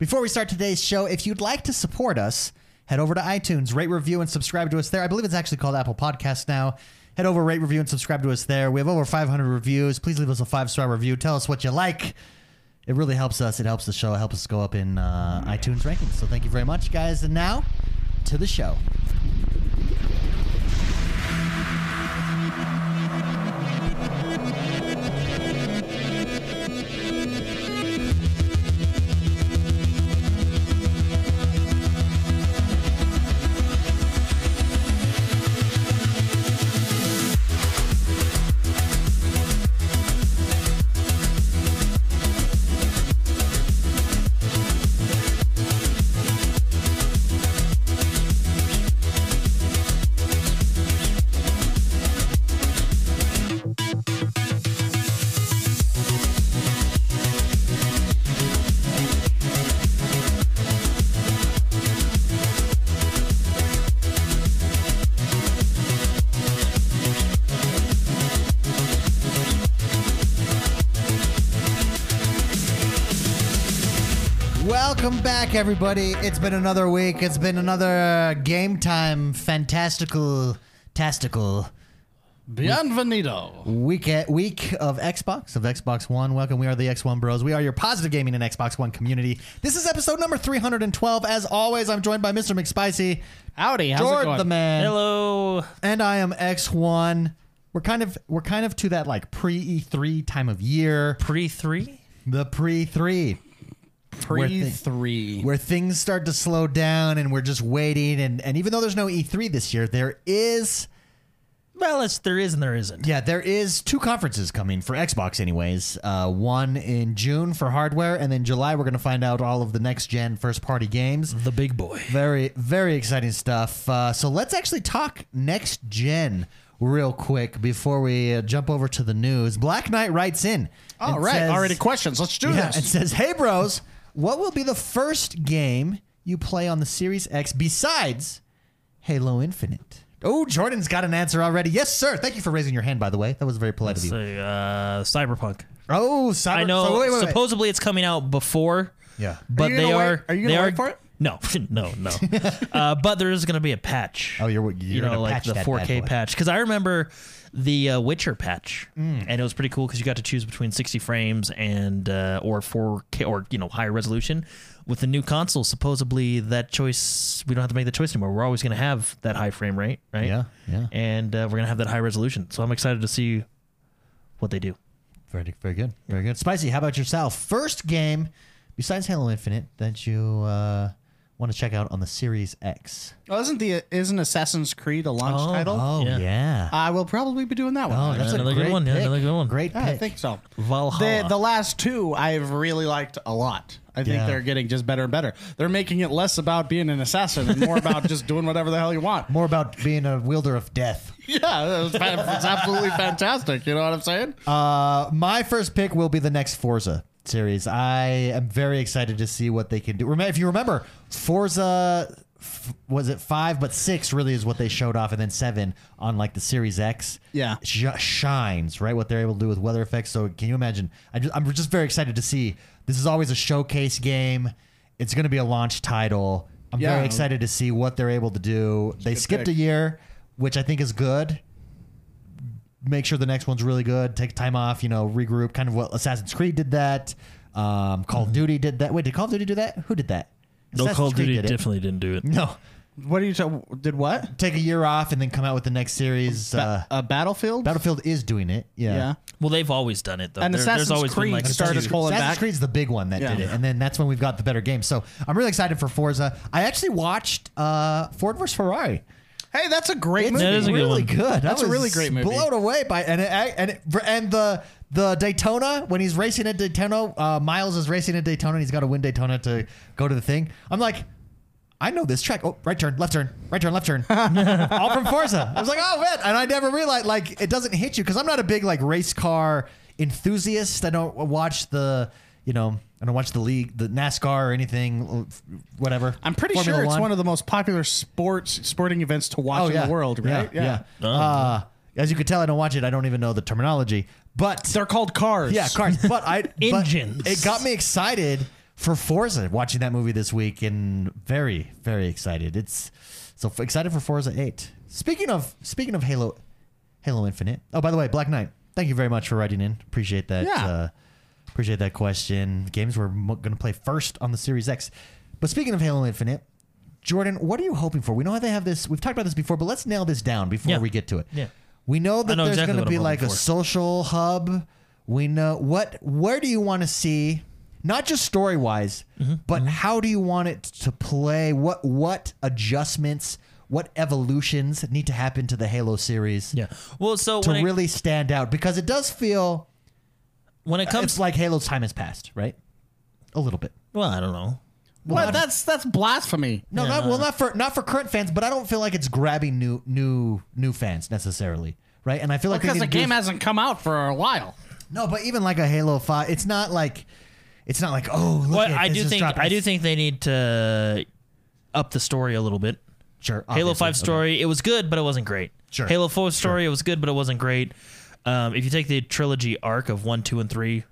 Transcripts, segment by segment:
Before we start today's show, if you'd like to support us, head over to iTunes, rate, review, and subscribe to us there. I believe it's actually called Apple Podcasts now. Head over, rate, review, and subscribe to us there. We have over 500 reviews. Please leave us a five star review. Tell us what you like. It really helps us. It helps the show. It helps us go up in uh, iTunes rankings. So thank you very much, guys. And now to the show. Back, everybody. It's been another week. It's been another uh, game time, fantastical, tastical Bienvenido. week at week of Xbox of Xbox One. Welcome. We are the X1 Bros. We are your positive gaming and Xbox One community. This is episode number 312. As always, I'm joined by Mr. McSpicy, Howdy, how's it Jordan going? the man, Hello. and I am X1. We're kind of we're kind of to that like pre E3 time of year, Pre three? the pre three. Where Pre thi- three. where things start to slow down and we're just waiting and, and even though there's no E3 this year there is Well, it's there is and there isn't. yeah there is two conferences coming for Xbox anyways uh, one in June for hardware and then July we're going to find out all of the next gen first party games The big boy. very very exciting stuff uh, so let's actually talk next gen real quick before we uh, jump over to the news Black Knight writes in All and says- already questions. Let's do yeah, this. it says, "Hey bros, what will be the first game you play on the Series X besides Halo Infinite?" Oh, Jordan's got an answer already. Yes, sir. Thank you for raising your hand. By the way, that was very polite of you. Say, uh, Cyberpunk. Oh, cyber- I know. so wait, wait, wait. supposedly it's coming out before, Yeah. but you they gonna wait- are. are you gonna are, wait for it? No, no, no. uh, but there is going to be a patch. Oh, you're, you're you know, gonna like patch the that 4K boy. patch. Because I remember the uh, Witcher patch, Mm. and it was pretty cool because you got to choose between 60 frames and uh, or 4K or you know higher resolution. With the new console, supposedly that choice we don't have to make the choice anymore. We're always going to have that high frame rate, right? Yeah, yeah. And uh, we're going to have that high resolution. So I'm excited to see what they do. Very, very good. Very good. Spicy. How about yourself? First game besides Halo Infinite that you uh, want to check out on the Series X? Oh, isn't the isn't Assassin's Creed a launch Oh. title? Oh yeah. Yeah. I will probably be doing that one. Oh, that's Another a good great one. Yeah, another good one. Great Yeah, I think so. Valhalla. The the last two I've really liked a lot. I think Yeah. they're getting just better and better. They're making it less about being an assassin and more about just doing whatever the hell you want. More about being a wielder of death. Yeah, it's, it's absolutely fantastic. You know what I'm saying? Uh, my first pick will be the next Forza series. I am very excited to see what they can do. Remember, if you remember, Forza f- was it five, but six really is what they showed off, and then seven on like the Series X. Yeah. sh- shines right what they're able to do with weather effects. So can you imagine? I just, I'm just very excited to see. This is always a showcase game. It's going to be a launch title. I'm Yeah. very excited to see what they're able to do. They skipped pick. a year, which I think is good make sure the next one's really good. Take time off, you know, regroup. Kind of what Assassin's Creed did that. Um, Call of Duty did that. Wait, did Call of Duty do that? Who did that? no Assassin's Call of Creed Duty did it. definitely didn't do it. No, What do you ta- did what? take a year off and then come out with the next series. Ba- Uh, uh, Battlefield. Battlefield is doing it. Yeah. yeah. Well, they've always done it though. And There- Assassin's there's always Creed been like a started few- pulling Assassin's back. Creed's the big one that Yeah. did it, and then that's when we've got the better games. So I'm really excited for Forza. I actually watched uh, Ford vs Ferrari. Hey, that's a great It's movie. That is a good really one. good. I That's a was really great movie. Blown away by and it, and it, and the the Daytona when he's racing at Daytona. Uh, Miles is racing at Daytona. and He's got to win Daytona to go to the thing. I'm like. I know this track. Oh, right turn, left turn, right turn, left turn. All from Forza. I was like, oh man, and I never realized like it doesn't hit you because I'm not a big like race car enthusiast. I don't watch the, you know, I don't watch the league, the NASCAR or anything, whatever. I'm pretty Formula sure it's One. one of the most popular sports sporting events to watch in the world, right? Yeah. yeah. Oh. Uh, as you can tell, I don't watch it. I don't even know the terminology. But They're called cars. yeah, cars. But I but Engines. It got me excited for Forza. Watching that movie this week and very very excited. It's so f- excited for Forza Eight. Speaking of speaking of Halo, Halo Infinite. Oh, by the way, Black Knight. Thank you very much for writing in. Appreciate that. Yeah. Uh, appreciate that question. Games we're going to play first on the Series X. But speaking of Halo Infinite, Jordan, what are you hoping for? We know how they have this. We've talked about this before, but let's nail this down before Yeah. we get to it. Yeah. We know that know there's exactly going to be like a social hub. We know what. Where do you want to see? Not just story wise, Mm-hmm. but how do you want it to play? What what adjustments, what evolutions need to happen to the Halo series Yeah. Well, so to really stand out? Because it does feel when it uh, comes, it's like Halo's time has passed, right? A little bit. well, I don't know. What? That's that's blasphemy. No, not well, not for not for current fans, but I don't feel like it's grabbing new new new fans necessarily, right? And I feel like they Because need the to do- game hasn't come out for a while. No, but even like a Halo Five, it's not like it's not like oh. Look Well, at, I this do is think dropping. I do think they need to up the story a little bit. sure. Halo obviously. Five Okay. story, it was good, but it wasn't great. Sure. Halo Four story, it was good, but it wasn't great. Um, if you take the trilogy arc of one, two, and three, it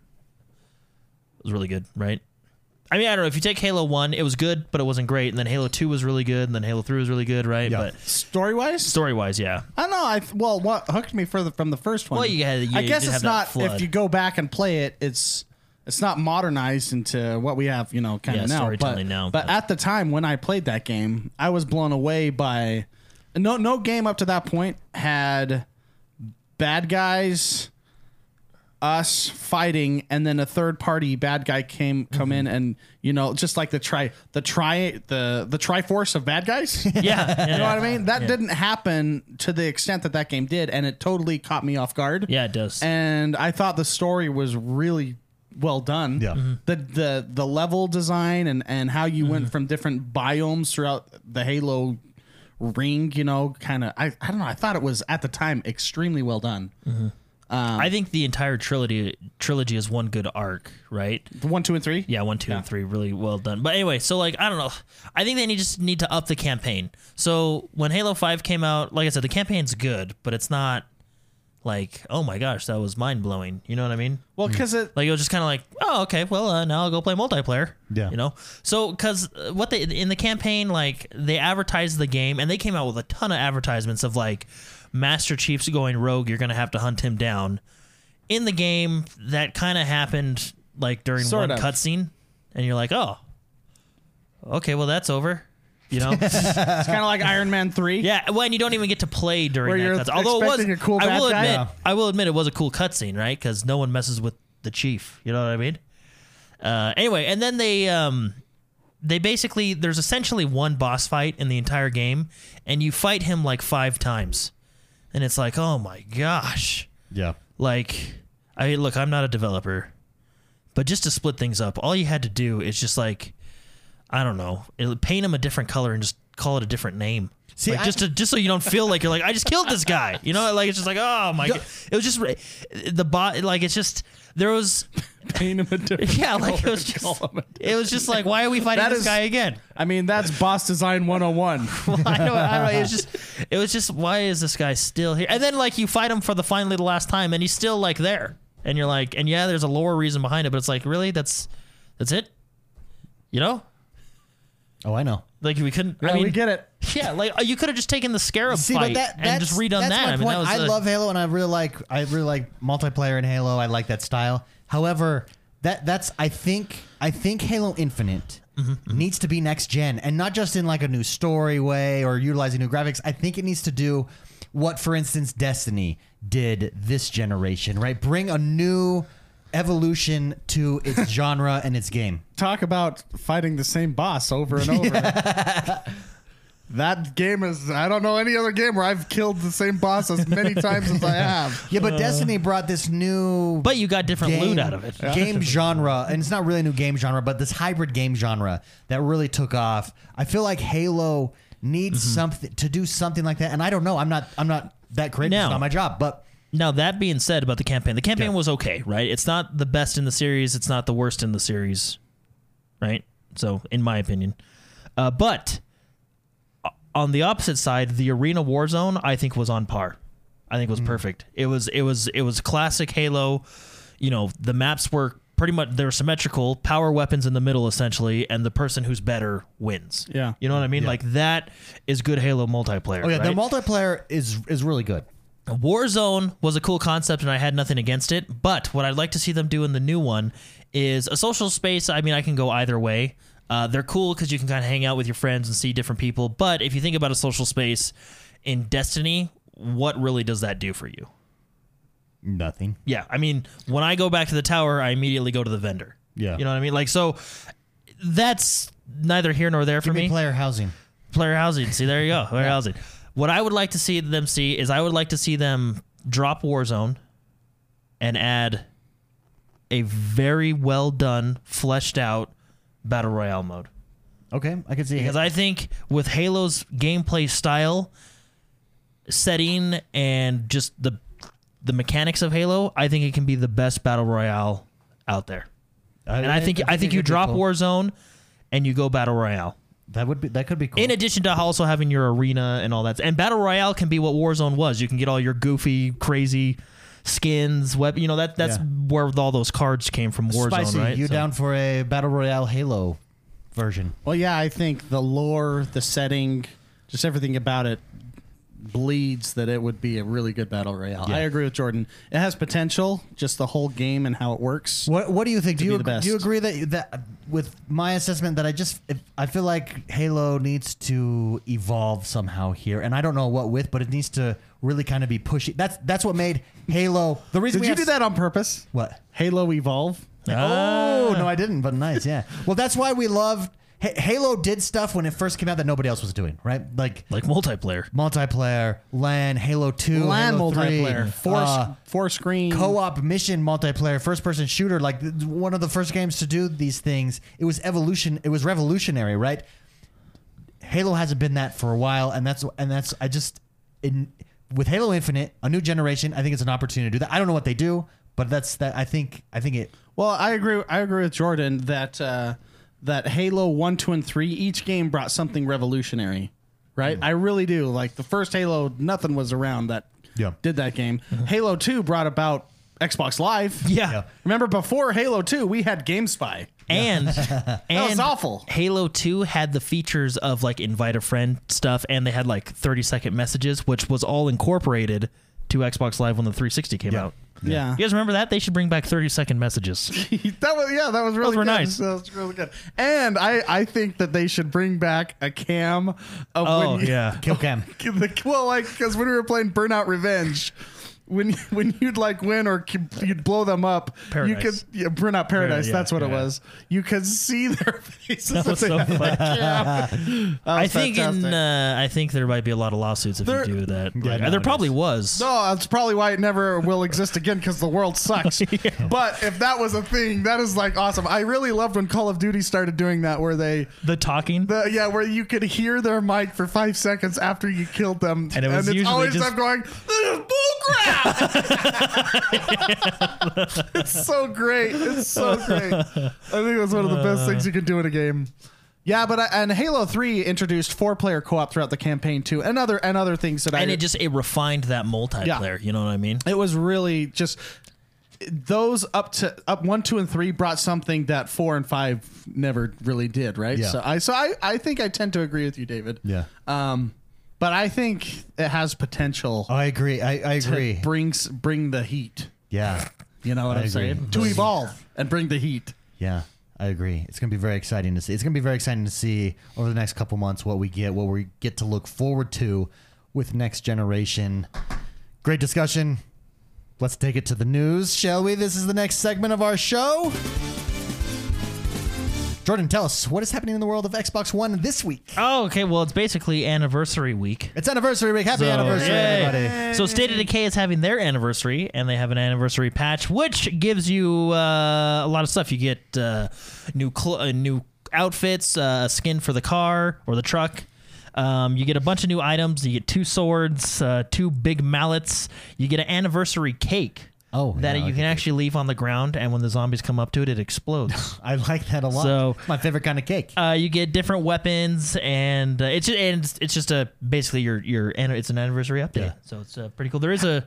was really good, right? I mean, I don't know. If you take Halo One, it was good, but it wasn't great, and then Halo Two was really good, and then Halo Three was really good, right? Yeah. But Story wise, story wise, yeah, I don't know. I well, what hooked me for the, from the first one? Well, you had- you I guess did it's not. flood. If you go back and play it, it's it's not modernized into what we have, you know, kind Yeah, of now. storytelling but, now, But but- at the time when I played that game, I was blown away by no no game up to that point had bad guys us fighting and then a third party bad guy came come Mm-hmm. in and you know just like the try the try the the triforce of bad guys yeah, yeah, you know what I mean? That Yeah. didn't happen to the extent that that game did, and it totally caught me off guard. Yeah, it does. And I thought the story was really well done. Yeah. Mhm. The the the level design and and how you Mm-hmm. went from different biomes throughout the Halo ring, you know, kind of. I I don't know. I thought it was at the time extremely well done. Mm-hmm. Um, I think the entire trilogy trilogy is one good arc, right? The one, two, and three. Yeah, one, two, Yeah. and three, really well done. But anyway, so like I don't know. I think they need just need to up the campaign. So when Halo Five came out, like I said, the campaign's good, but it's not like oh my gosh, that was mind blowing. You know what I mean? Well, because it Like it was just kind of like oh okay, well uh, now I'll go play multiplayer. Yeah. you know. So because what they in the campaign like they advertised the game and they came out with a ton of advertisements of like Master Chief's going rogue. You're gonna have to hunt him down. In the game, that kind of happened like during Sort one cutscene, and you're like, oh, okay, well that's over. You know, it's kind of like Iron Man three. yeah. Well, and you don't even get to play during Where that cutscene. Although it was, a cool I will admit. I will admit it was a cool cutscene, right? Because no one messes with the chief. You know what I mean? Uh, anyway, and then they um, they basically there's essentially one boss fight in the entire game, and you fight him like five times, and it's like, oh my gosh. Yeah. Like, I look, I'm not a developer, but just to split things up, all you had to do is just like, I don't know, it, paint him a different color and just call it a different name. See, like, I- just to just so you don't feel like you're like I just killed this guy. You know, like it's just like oh my god. It was just the bot. Like it's just there was Paint him a different yeah like it was just call him a- it was just like why are we fighting That this is- guy again? I mean, that's boss design 101. I know, I know. It was just, it was just, why is this guy still here? And then like you fight him for the finally the last time, and he's still like there, and you're like, and yeah, there's a lore reason behind it, but it's like, really, that's, that's it, you know? Oh, I know. Like we couldn't. Yeah, I mean, we get it. Yeah, like you could have just taken the scarab See, fight but that, and just redone that's that. My I mean, point. that was I love Halo, and I really like I really like multiplayer in Halo. I like that style. However, that that's I think I think Halo Infinite Mm-hmm, needs to be next gen, and not just in like a new story way or utilizing new graphics. I think it needs to do what, for instance, Destiny did this generation. Right, bring a new evolution to its genre and its game. Talk about fighting the same boss over and over. that game is. I don't know any other game where I've killed the same boss as many times as I have. Yeah, but Destiny brought this new But you got different game, loot out of it. Game genre, and it's not really a new game genre, but this hybrid game genre that really took off. I feel like Halo needs Mm-hmm. something to do something like that, and I don't know. I'm not. I'm not that creative. It's Now- not my job, but Now that being said about the campaign, the campaign Yeah. was okay, right? It's not the best in the series. It's not the worst in the series, right? So, in my opinion, uh, but uh, on the opposite side, the arena war zone I think was on par. I think it was Mm. perfect. It was it was it was classic Halo. You know, the maps were pretty much they're symmetrical, power weapons in the middle essentially, and the person who's better wins. Yeah. you know what I mean. Like that is good Halo multiplayer. Oh yeah, right? the multiplayer is is really good. Warzone was a cool concept and I had nothing against it, but what I'd like to see them do in the new one is a social space. I mean, I can go either way. Uh, they're cool because you can kind of hang out with your friends and see different people. But if you think about a social space in Destiny, what really does that do for you? Nothing. Yeah, I mean, when I go back to the tower, I immediately go to the vendor. Yeah. You know what I mean? Like, so that's neither here nor there for Give me me. player housing. Player housing. See, there you go. Player housing. What I would like to see them see is I would like to see them drop Warzone and add a very well done, fleshed out battle royale mode. Okay, I can see. Because I think with Halo's gameplay style, setting, and just the the mechanics of Halo, I think it can be the best battle royale out there. And I think I think you it'd be drop cool. Warzone and you go battle royale. That would be that could be cool. In addition to also having your arena and all that, and battle royale can be what Warzone was. You can get all your goofy, crazy skins, web. You know that that's Yeah. where all those cards came from. Warzone, Spicy, right? you So- down for a battle royale Halo version? Well, yeah, I think the lore, the setting, just everything about it bleeds that it would be a really good battle royale. Yeah. I agree with Jordan. It has potential, just the whole game and how it works. What What do you think? Do you be the best. do you agree that that with my assessment that I just if, I feel like Halo needs to evolve somehow here, and I don't know what with, but it needs to really kind of be pushy. That's that's what made Halo the reason. Did we you do s- that on purpose? What? Halo Evolve? Oh no, I didn't. But nice, yeah. Well, that's why we loved H- Halo. Did stuff when it first came out that nobody else was doing, right? Like like multiplayer. multiplayer, LAN, Halo Two, LAN Halo 3, multiplayer, four, uh, four screen. co-op mission multiplayer first person shooter like one of the first games to do these things it was evolution it was revolutionary right halo hasn't been that for a while and that's and that's i just in with halo infinite a new generation i think it's an opportunity to do that i don't know what they do but that's that i think i think it Well, I agree. I agree with Jordan that uh, that Halo One, Two, and Three each game brought something revolutionary. Right, mm. I really do. Like the first Halo, nothing was around that Yeah. did that game. Mm-hmm. Halo Two brought about Xbox Live. Yeah. Yeah. Remember before Halo Two, we had GameSpy. And and was awful. Halo 2 had the features of like invite a friend stuff and they had like 30 second messages which was all incorporated to Xbox Live when the 360 came out. Yeah, You guys remember that? They should bring back 30 second messages. that was yeah, that was really Those were good. nice. That was really good. And I I think that they should bring back a cam of Oh, when you, yeah. kill cam the, well, like because when we were playing Burnout Revenge, when when you'd like win or you'd blow them up, Paradise. you could yeah, Burnout Paradise. yeah, that's what it was. You could see their faces. That was so had funny. that cam. That I was think in uh, I think there might be a lot of lawsuits if There- you do that. Yeah, Like, there probably was. No, that's probably why it never will exist again because the world sucks. But if that was a thing, that is like awesome. I really loved when Call of Duty started doing that, where they, The talking. the, yeah, where you could hear their mic for five seconds after you killed them, And it was it's usually always just- them going, "This is bullcrap." It's so great. It's so great. I think it's one of the best things you can do in a game. Yeah, but I, and Halo Three introduced four player co op throughout the campaign too, and other and other things that I and it just it refined that multiplayer. Yeah. You know what I mean? it was really just those up to up one, two, and three brought something that four and five never really did, right? Yeah. So I so I, I think I tend to agree with you, David. Yeah. Um, but I think it has potential oh, i agree i, I to agree bring s- bring the heat. yeah You know what I I'm agree. saying? To evolve and bring the heat. Yeah, I agree. It's going to be very exciting to see. It's going to be very exciting to see over the next couple months what we get, what we get to look forward to with next generation. Great discussion. Let's take it to the news, shall we? This is the next segment of our show. Jordan, tell us what is happening in the world of Xbox One this week. Oh, okay. Well, it's basically anniversary week. It's anniversary week. Happy So, anniversary, yay. everybody. So State of Decay is having their anniversary, and they have an anniversary patch, which gives you uh, a lot of stuff. You get uh, new cl- uh, new outfits, uh, a skin for the car or the truck. Um, you get a bunch of new items. You get two swords, uh, two big mallets. You get an anniversary cake. Oh, that yeah, you can actually leave on the ground, and when the zombies come up to it, it explodes. I like that a lot. So- It's my favorite kind of cake. Uh, you get different weapons, and uh, it's just, and it's, it's just a basically your your and it's an anniversary update. Yeah. So it's uh, pretty cool. There is a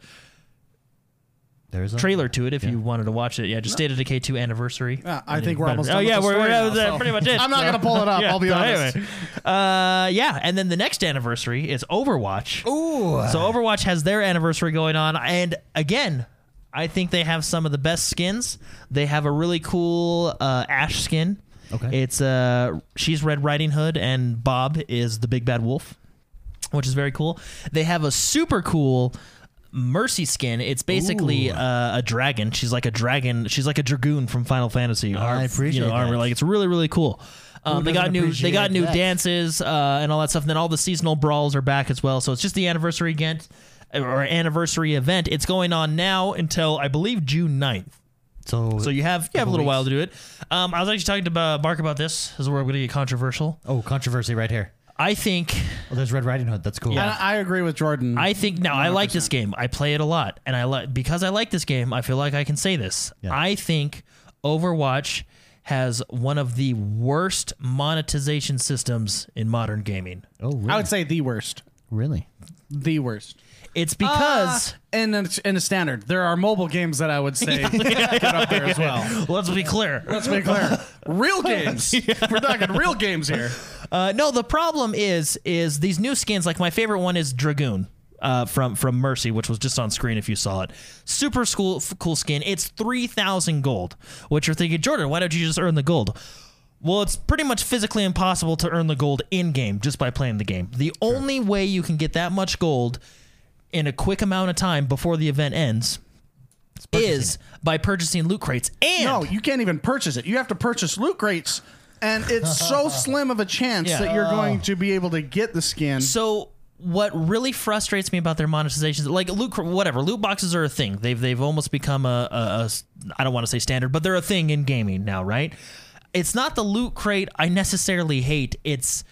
There's a trailer to it if Yeah. you wanted to watch it. Yeah, just State of Decay 2 anniversary. Yeah, I think we're almost Oh done with yeah, the we're, story we're now, so- pretty much it. I'm not So- gonna pull it up, I'll be so honest. Anyway, uh, yeah, and then the next anniversary is Overwatch. Ooh. So Overwatch has their anniversary going on, and again, I think they have some of the best skins. They have a really cool uh, Ashe skin. Okay. It's uh, she's Red Riding Hood, and Bob is the Big Bad Wolf, which is very cool. They have a super cool. Mercy skin. It's basically uh, a dragon. She's like a dragon. She's like a dragoon from Final Fantasy. I appreciate you know, armor. that. Like it's really really cool. Um, they got doesn't new they appreciate got new that? dances uh, and all that stuff. And then all the seasonal brawls are back as well. So it's just the anniversary event or anniversary event. It's going on now until I believe June 9th. So, So you have you have a Couple little while to do it. Um, I was actually talking to uh, Mark about this. This is where I'm going to get controversial. oh, controversy right here. I think Oh, there's Red Riding Hood. That's cool. And I I agree with Jordan. I think now I like this game. I play it a lot, and I like because I like this game. I feel like I can say this. Yeah. I think Overwatch has one of the worst monetization systems in modern gaming. Oh, really? I would say the worst. really. The worst. It's because Uh, in a, in a standard, there are mobile games that I would say get up there as well. let's be clear. Let's be clear. Real games. We're talking real games here. Uh, no, the problem is is these new skins. Like my favorite one is Dragoon. Uh, from from Mercy, which was just on screen if you saw it. Super cool, cool skin. It's three thousand gold. Which you're thinking, Jordan, why don't you just earn the gold? Well, it's pretty much physically impossible to earn the gold in game just by playing the game. The only way you can get that much gold in a quick amount of time before the event ends is by purchasing loot crates. And No, you can't even purchase it. You have to purchase loot crates, and it's so slim of a chance Yeah. that you're going to be able to get the skin. So what really frustrates me about their monetization, like loot, whatever loot boxes are a thing. They've they've almost become a, a, a s- I don't want to say standard, but they're a thing in gaming now, right? It's not the loot crate I necessarily hate. It's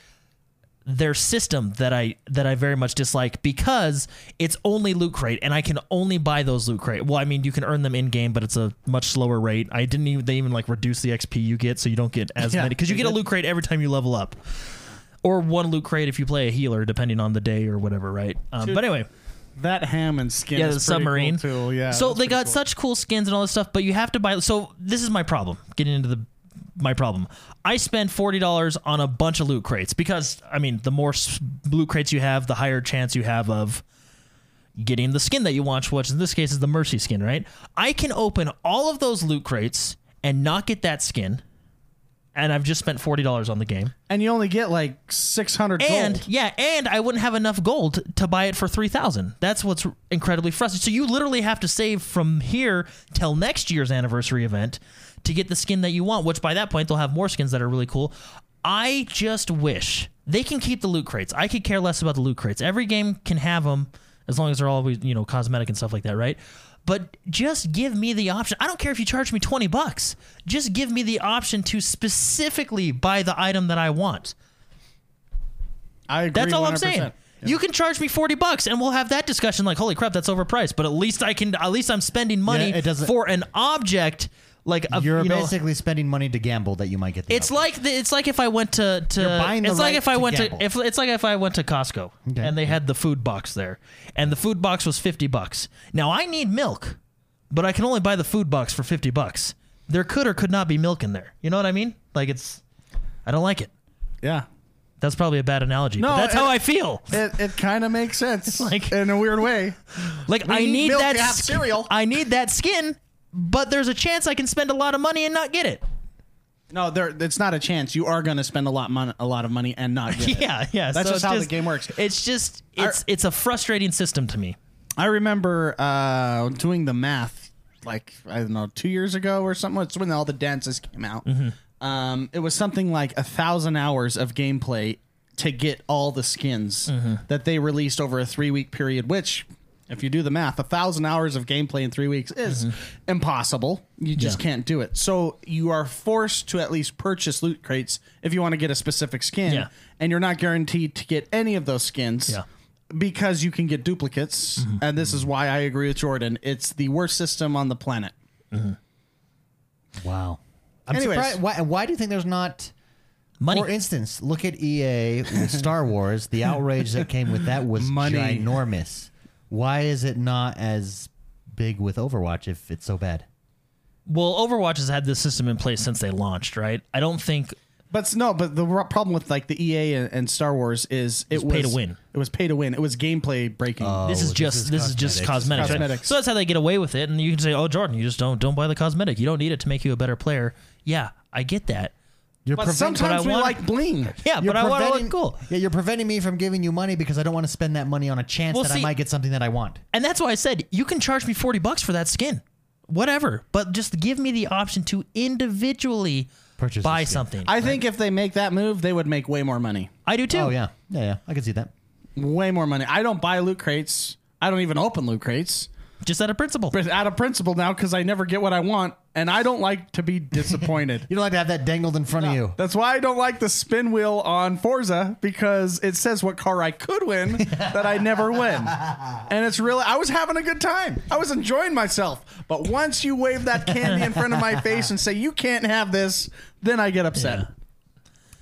their system that I that I very much dislike because it's only loot crate and I can only buy those loot crate. Well, I mean you can earn them in game, but it's a much slower rate. I didn't even they even like reduce the XP you get so you don't get as Yeah, many because you get a loot crate every time you level up. Or one loot crate if you play a healer, depending on the day or whatever, right? Um, Dude, but anyway, that Hammond skin yeah, the submarine cool too. Yeah. So they got cool. such cool skins and all this stuff, but you have to buy. So this is my problem. Getting into the my problem. I spend forty dollars on a bunch of loot crates because I mean, the more loot crates you have, the higher chance you have of getting the skin that you want, which in this case is the Mercy skin, right? I can open all of those loot crates and not get that skin, and I've just spent forty dollars on the game. and you only get like 600 And gold. yeah, and I wouldn't have enough gold to buy it for three thousand. That's what's incredibly frustrating. So you literally have to save from here till next year's anniversary event to get the skin that you want. Which by that point they'll have more skins that are really cool. I just wish they can keep the loot crates. I could care less about the loot crates. Every game can have them as long as they're always you know cosmetic and stuff like that, right? But just give me the option. I don't care if you charge me 20 bucks. Just give me the option to specifically buy the item that I want. I agree. That's all I'm 100%. saying. You can charge me forty bucks, and we'll have that discussion. Like, holy crap, that's overpriced. But at least I can. At least I'm spending money it for an object. Like a, You're you know, basically spending money to gamble that you might get. The It's outfit. like the, it's like if I went to to You're buying the it's like right if I to went gamble. to if it's like if I went to Costco Okay. and they had the food box there, and the food box was fifty bucks. Now I need milk, but I can only buy the food box for fifty bucks. There could or could not be milk in there. You know what I mean? Like it's, I don't like it. Yeah. That's probably a bad analogy. No, but that's it- how I feel. It, it kind of makes sense, like- in a weird way. Like We I need need milk that to have sk- cereal. I need that skin, but there's a chance I can spend a lot of money and not get it. No, there. It's not a chance. You are going to spend a lot mon- a lot of money and not get it. Yeah, yeah. That's so just how the game works. It's just it's it's a frustrating system to me. I remember uh, doing the math, like I don't know, two years ago or something. It's when all the dances came out. Mm-hmm. Um, it was something like a thousand hours of gameplay to get all the skins Mm-hmm. that they released over a three week period. Which, if you do the math, a thousand hours of gameplay in three weeks is impossible. You just Mm-hmm. Yeah. can't do it. So you are forced to at least purchase loot crates if you want to get a specific skin, Yeah. and you're not guaranteed to get any of those skins Yeah. because you can get duplicates, Mm-hmm. and this is why I agree with Jordan. It's the worst system on the planet. wow. I'm Anyways. surprised. Why, why do you think there's not? Money. For instance, look at EA with Star Wars. The outrage that came with that was Money. ginormous. Why is it not as big with Overwatch if it's so bad? Well, Overwatch has had this system in place since they launched, right? I don't think But s- no, but the r- problem with like the EA and, and Star Wars is it was pay to win. It was pay to win. It was gameplay breaking. Oh, this Oh, is just this is, just cosmetics, right? Cosmetics. So that's how they get away with it. And you can say, "Oh, Jordan, you just don't don't buy the cosmetic. You don't need it to make you a better player." Yeah, I get that. You're but prevent- sometimes but I we want- like bling. Yeah, you're but I want to preventing- look cool. Yeah, you're preventing me from giving you money because I don't want to spend that money on a chance Well, that I see- might get something that I want. And that's why I said you can charge me 40 bucks for that skin. Whatever. But just give me the option to individually Purchase buy skin. something. I think if they make that move, they would make way more money. I do too. Oh yeah, yeah, yeah. I can see that. Way more money. I don't buy loot crates. I don't even open loot crates. Just out of principle. But out of principle now, because I never get what I want, and I don't like to be disappointed. You don't like to have that dangled in front of you. That's why I don't like the spin wheel on Forza because it says what car I could win that I never win. And it's really, I was having a good time. I was enjoying myself. But once you wave that candy in front of my face and say, you can't have this, then I get upset. Yeah.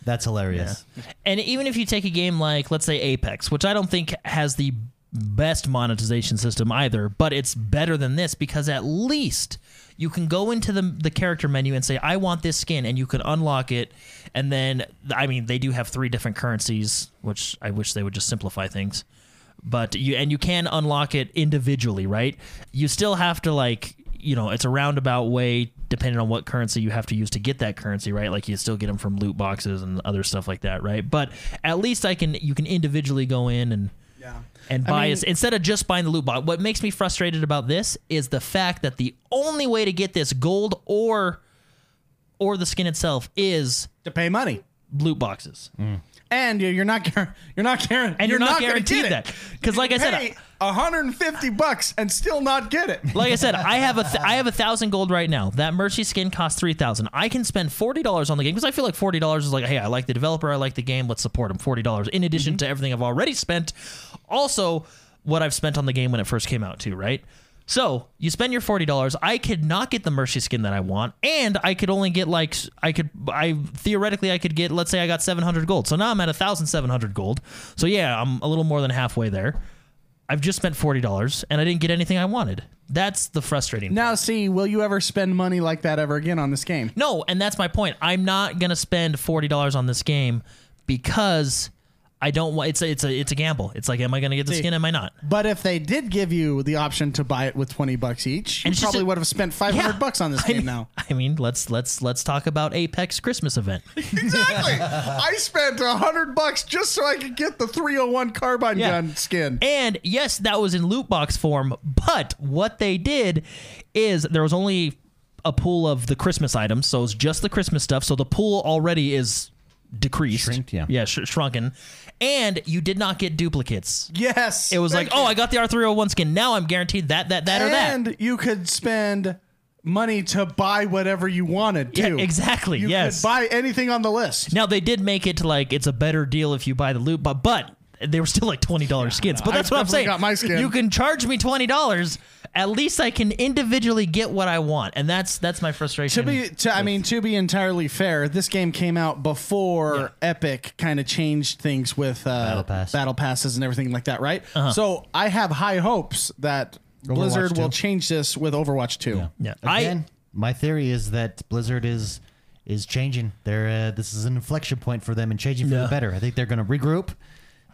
That's hilarious. And even if you take a game like, let's say, Apex, which I don't think has the best monetization system either, but it's better than this because at least you can go into the, the character menu and say, I want this skin, and you can unlock it. And then, I mean, they do have three different currencies, which I wish they would just simplify things. But you, and you can unlock it individually, right? You still have to, like, you know, it's a roundabout way depending on what currency you have to use to get that currency, right? Like you still get them from loot boxes and other stuff like that, right? But at least I can you can individually go in and Yeah. And I mean- instead of just buying the loot box. What makes me frustrated about this is the fact that the only way to get this gold or or the skin itself is To pay money. loot boxes. Mm. And you're not, you're not, guar- And you're, not, gonna guaranteed that. Cuz like I said, Pay 150 bucks and still not get it. like I said, I have a th- I have a thousand gold right now. That Mercy skin costs three thousand. I can spend forty dollars on the game because I feel like forty dollars is like, hey, I like the developer, I like the game, let's support them. Forty dollars in addition mm-hmm. to everything I've already spent. Also, what I've spent on the game when it first came out too, right? So you spend your forty dollars. I could not get the Mercy skin that I want, and I could only get like I could I theoretically I could get let's say I got seven hundred gold. So now I'm at thousand seven hundred gold. So yeah, I'm a little more than halfway there. I've just spent forty dollars and I didn't get anything I wanted. That's the frustrating. Now, see, will you ever spend money like that ever again on this game? No, and that's my point. I'm not gonna spend forty dollars on this game because I don't want. It's a it's a it's a gamble. It's like, am I gonna get the skin? Am I not? But if they did give you the option to buy it with 20 bucks each, you And it's just probably a- would have spent 500 Yeah. bucks on this I game mean- now. I mean, let's let's let's talk about Apex Christmas event. Exactly. I spent 100 bucks just so I could get the 301 carbine Yeah. gun skin. And yes, that was in loot box form, but what they did is there was only a pool of the Christmas items, so it's just the Christmas stuff. So the pool already is decreased, Shrinked, yeah. yeah, sh- shrunken, and you did not get duplicates. Yes. It was like, oh. I got the R301 skin. Now I'm guaranteed that, that, that, or that. And you could spend money to buy whatever you wanted Yeah, too. exactly, You yes. could buy anything on the list. Now they did make it to like it's a better deal if you buy the loot, but but they were still like twenty dollars skins. But I that's what I'm definitely saying. got my skin. You can charge me twenty dollars. At least I can individually get what I want, and that's that's my frustration. To be, to, I mean, to be entirely fair, this game came out before Yeah. Epic kind of changed things with uh, Battle Pass. battle passes and everything like that, right? Uh-huh. So I have high hopes that Blizzard will change this with Overwatch 2. yeah, Again, my theory is that Blizzard is is changing. They're uh, this is an inflection point for them and changing for Yeah. the better. I think they're going to regroup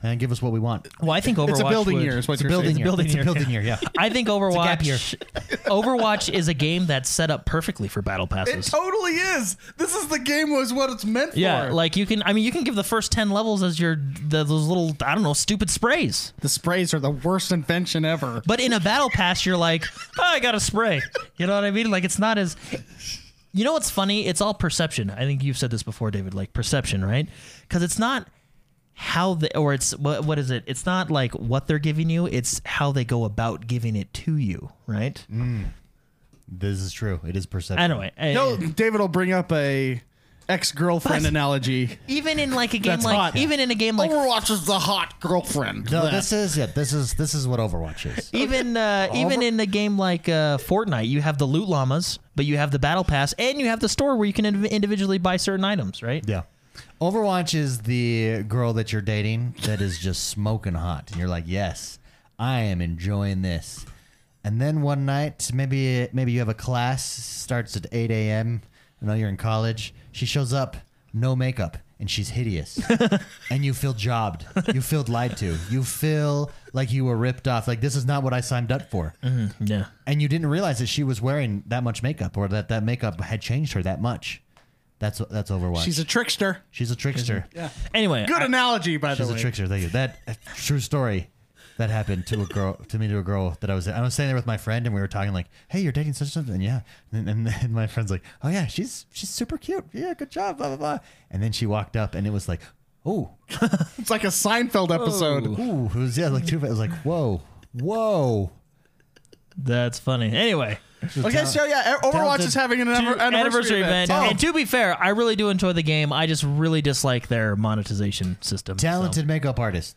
and give us what we want. Well, I think Overwatch It's a building would- year, is what It's a you're building saying. year. it's a building year. Yeah. I think gap Overwatch. year. Overwatch is a game that's set up perfectly for battle passes. It totally is. This is the game was what it's meant yeah, for. Yeah. Like you can. I mean, you can give the first ten levels as your the, those little I don't know stupid sprays. the sprays are the worst invention ever. But in a battle pass, you're like, oh, I got a spray. You know what I mean? Like it's not as. You know what's funny? It's all perception. I think you've said this before, David. Like perception, right? Because it's not how the or it's what what is it? It's not like what they're giving you. It's how they go about giving it to you, right? This is true. It is perception. Anyway, eh, No, David will bring up a ex-girlfriend But- analogy. even in like a game like hot. even in a game like Overwatch is the hot girlfriend. No, this is yeah. This is this is what Overwatch is. even uh, even in a game like uh, Fortnite, you have the loot llamas, but you have the battle pass, and you have the store where you can indiv- individually buy certain items, right? Yeah. Overwatch is the girl that you're dating that is just smoking hot. And you're like, yes, I am enjoying this. And then one night, maybe maybe you have a class starts at 8 a.m. I know you're in college. She shows up, no makeup, and she's hideous. and you feel jobbed. You feel lied to. You feel like you were ripped off. Like this is not what I signed up for. Mm-hmm. Yeah. And you didn't realize that she was wearing that much makeup, or that that makeup had changed her that much. That's that's Overwatch. She's a trickster. she's a trickster. Yeah. Anyway, Good I- analogy, by the way. She's a trickster. Thank you. That true story. That happened to a girl, to me, to a girl that I was. I was staying there with my friend, and we were talking like, "Hey, you're dating such and such," and yeah, and, and, and my friend's like, "Oh yeah, she's she's super cute. Yeah, good job." Blah blah blah. And then she walked up, and it was like, "Oh, It's like a Seinfeld episode. ooh," it was yeah, like two. It was like, "Whoa, whoa." that's funny. Anyway, Okay, so yeah, Overwatch is having an to- anniversary, anniversary event. Oh. And to be fair, I really do enjoy the game. I just really dislike their monetization system. so. Talented makeup artist.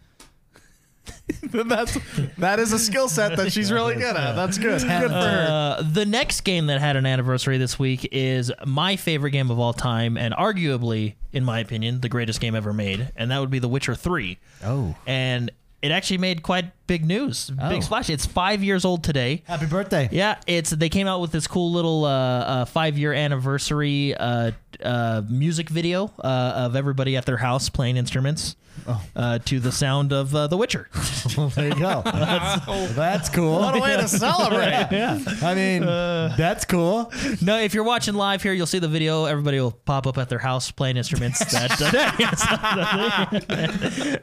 That's that is a skill set that she's really good at. That's good. Good for her. Uh, the next game that had an anniversary this week is my favorite game of all time, and arguably, in my opinion, the greatest game ever made, and that would be The Witcher 3. Oh, And it actually made quite big news, Oh. big splash. It's five years old today. happy birthday! Yeah, it's they came out with this cool little uh, uh, five year anniversary uh, uh, music video uh, of everybody at their house playing instruments Oh. uh, to the sound of uh, The Witcher. Well, there you go. That's, that's cool. What a way to celebrate. yeah. I mean, that's cool. no, if you're watching live here, you'll see the video. Everybody will pop up at their house playing instruments. that,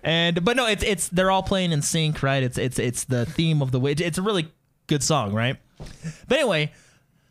and but no, it's it's they're all playing in sync, right? It's it's it's the theme of the Witcher. It's a really good song, right? But anyway.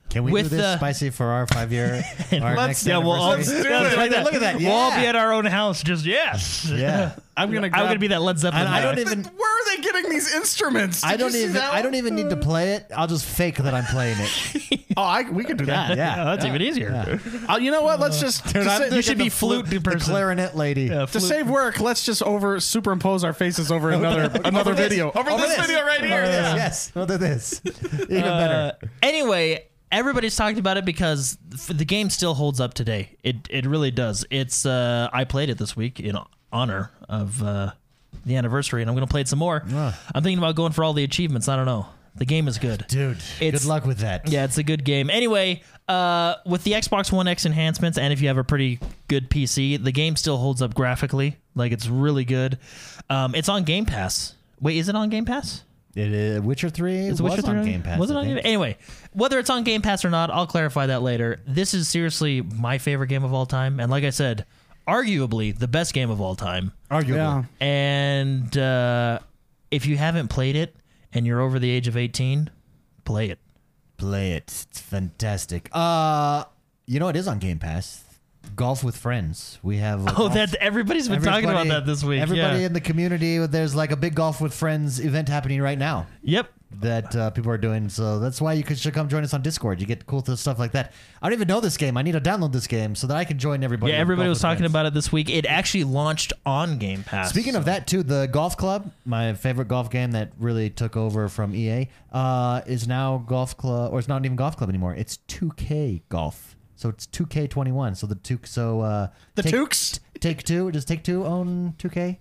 Can we With do this the- spicy for our five year? Our Let's- next Yeah, we'll all, anniversary? do it. like that. Look at that, We'll all be at our own house. Just yes. Yeah. I'm gonna. I'm Grab, gonna be that Led Zeppelin. And I guy. don't even. Where are they getting these instruments? I Did don't see even. that I don't even need to play it. I'll just fake that I'm playing it. Oh, I, we could do that. Yeah. Yeah, that's even easier. Uh, you know what? Let's just. to, I'm sa- thinking should be the flute the person. clarinet lady. Yeah, to flute- save work, let's just over superimpose our faces over another another Over this. video. Over, Over this, this. video right here. Over this, yeah. Yes. Over this. Even Uh, better. anyway, everybody's talking about it because the game still holds up today. It it really does. It's uh, I played it this week in honor of uh, the anniversary, and I'm gonna play it some more. Ah. I'm thinking about going for all the achievements. I don't know. The game is good. Dude, It's- good luck with that. Yeah, it's a good game. Anyway, uh, with the Xbox One X enhancements, and if you have a pretty good PC, the game still holds up graphically. Like it's really good. Um, it's on Game Pass. Wait, is it on Game Pass? It is Witcher 3 Is was Witcher 3 on Game Pass. Was it I on Game think. Anyway, whether it's on Game Pass or not, I'll clarify that later. This is seriously my favorite game of all time, and like I said, arguably the best game of all time. Arguably. Yeah. And uh, if you haven't played it and you're over the age of 18, play it. Play it. It's fantastic. Uh, you know it is on Game Pass. Golf with friends. We have. a Oh, golf- that everybody's been talking about that this week. Everybody yeah. in the community, there's like a big golf with friends event happening right now Yep. that uh, people are doing. So that's why you could, should come join us on Discord. You get cool stuff like that. I don't even know this game. I need to download this game so that I can join everybody. Yeah, in everybody Golf was with talking Friends. about it this week. It actually launched on Game Pass. Speaking of that, too, the Golf Club, my favorite golf game that really took over from EA, uh, is now Golf Club, or it's not even Golf Club anymore. It's 2K Golf. So it's 2K21. So the two, so uh, The take, Tukes? Take Two. Does Take Two own 2K?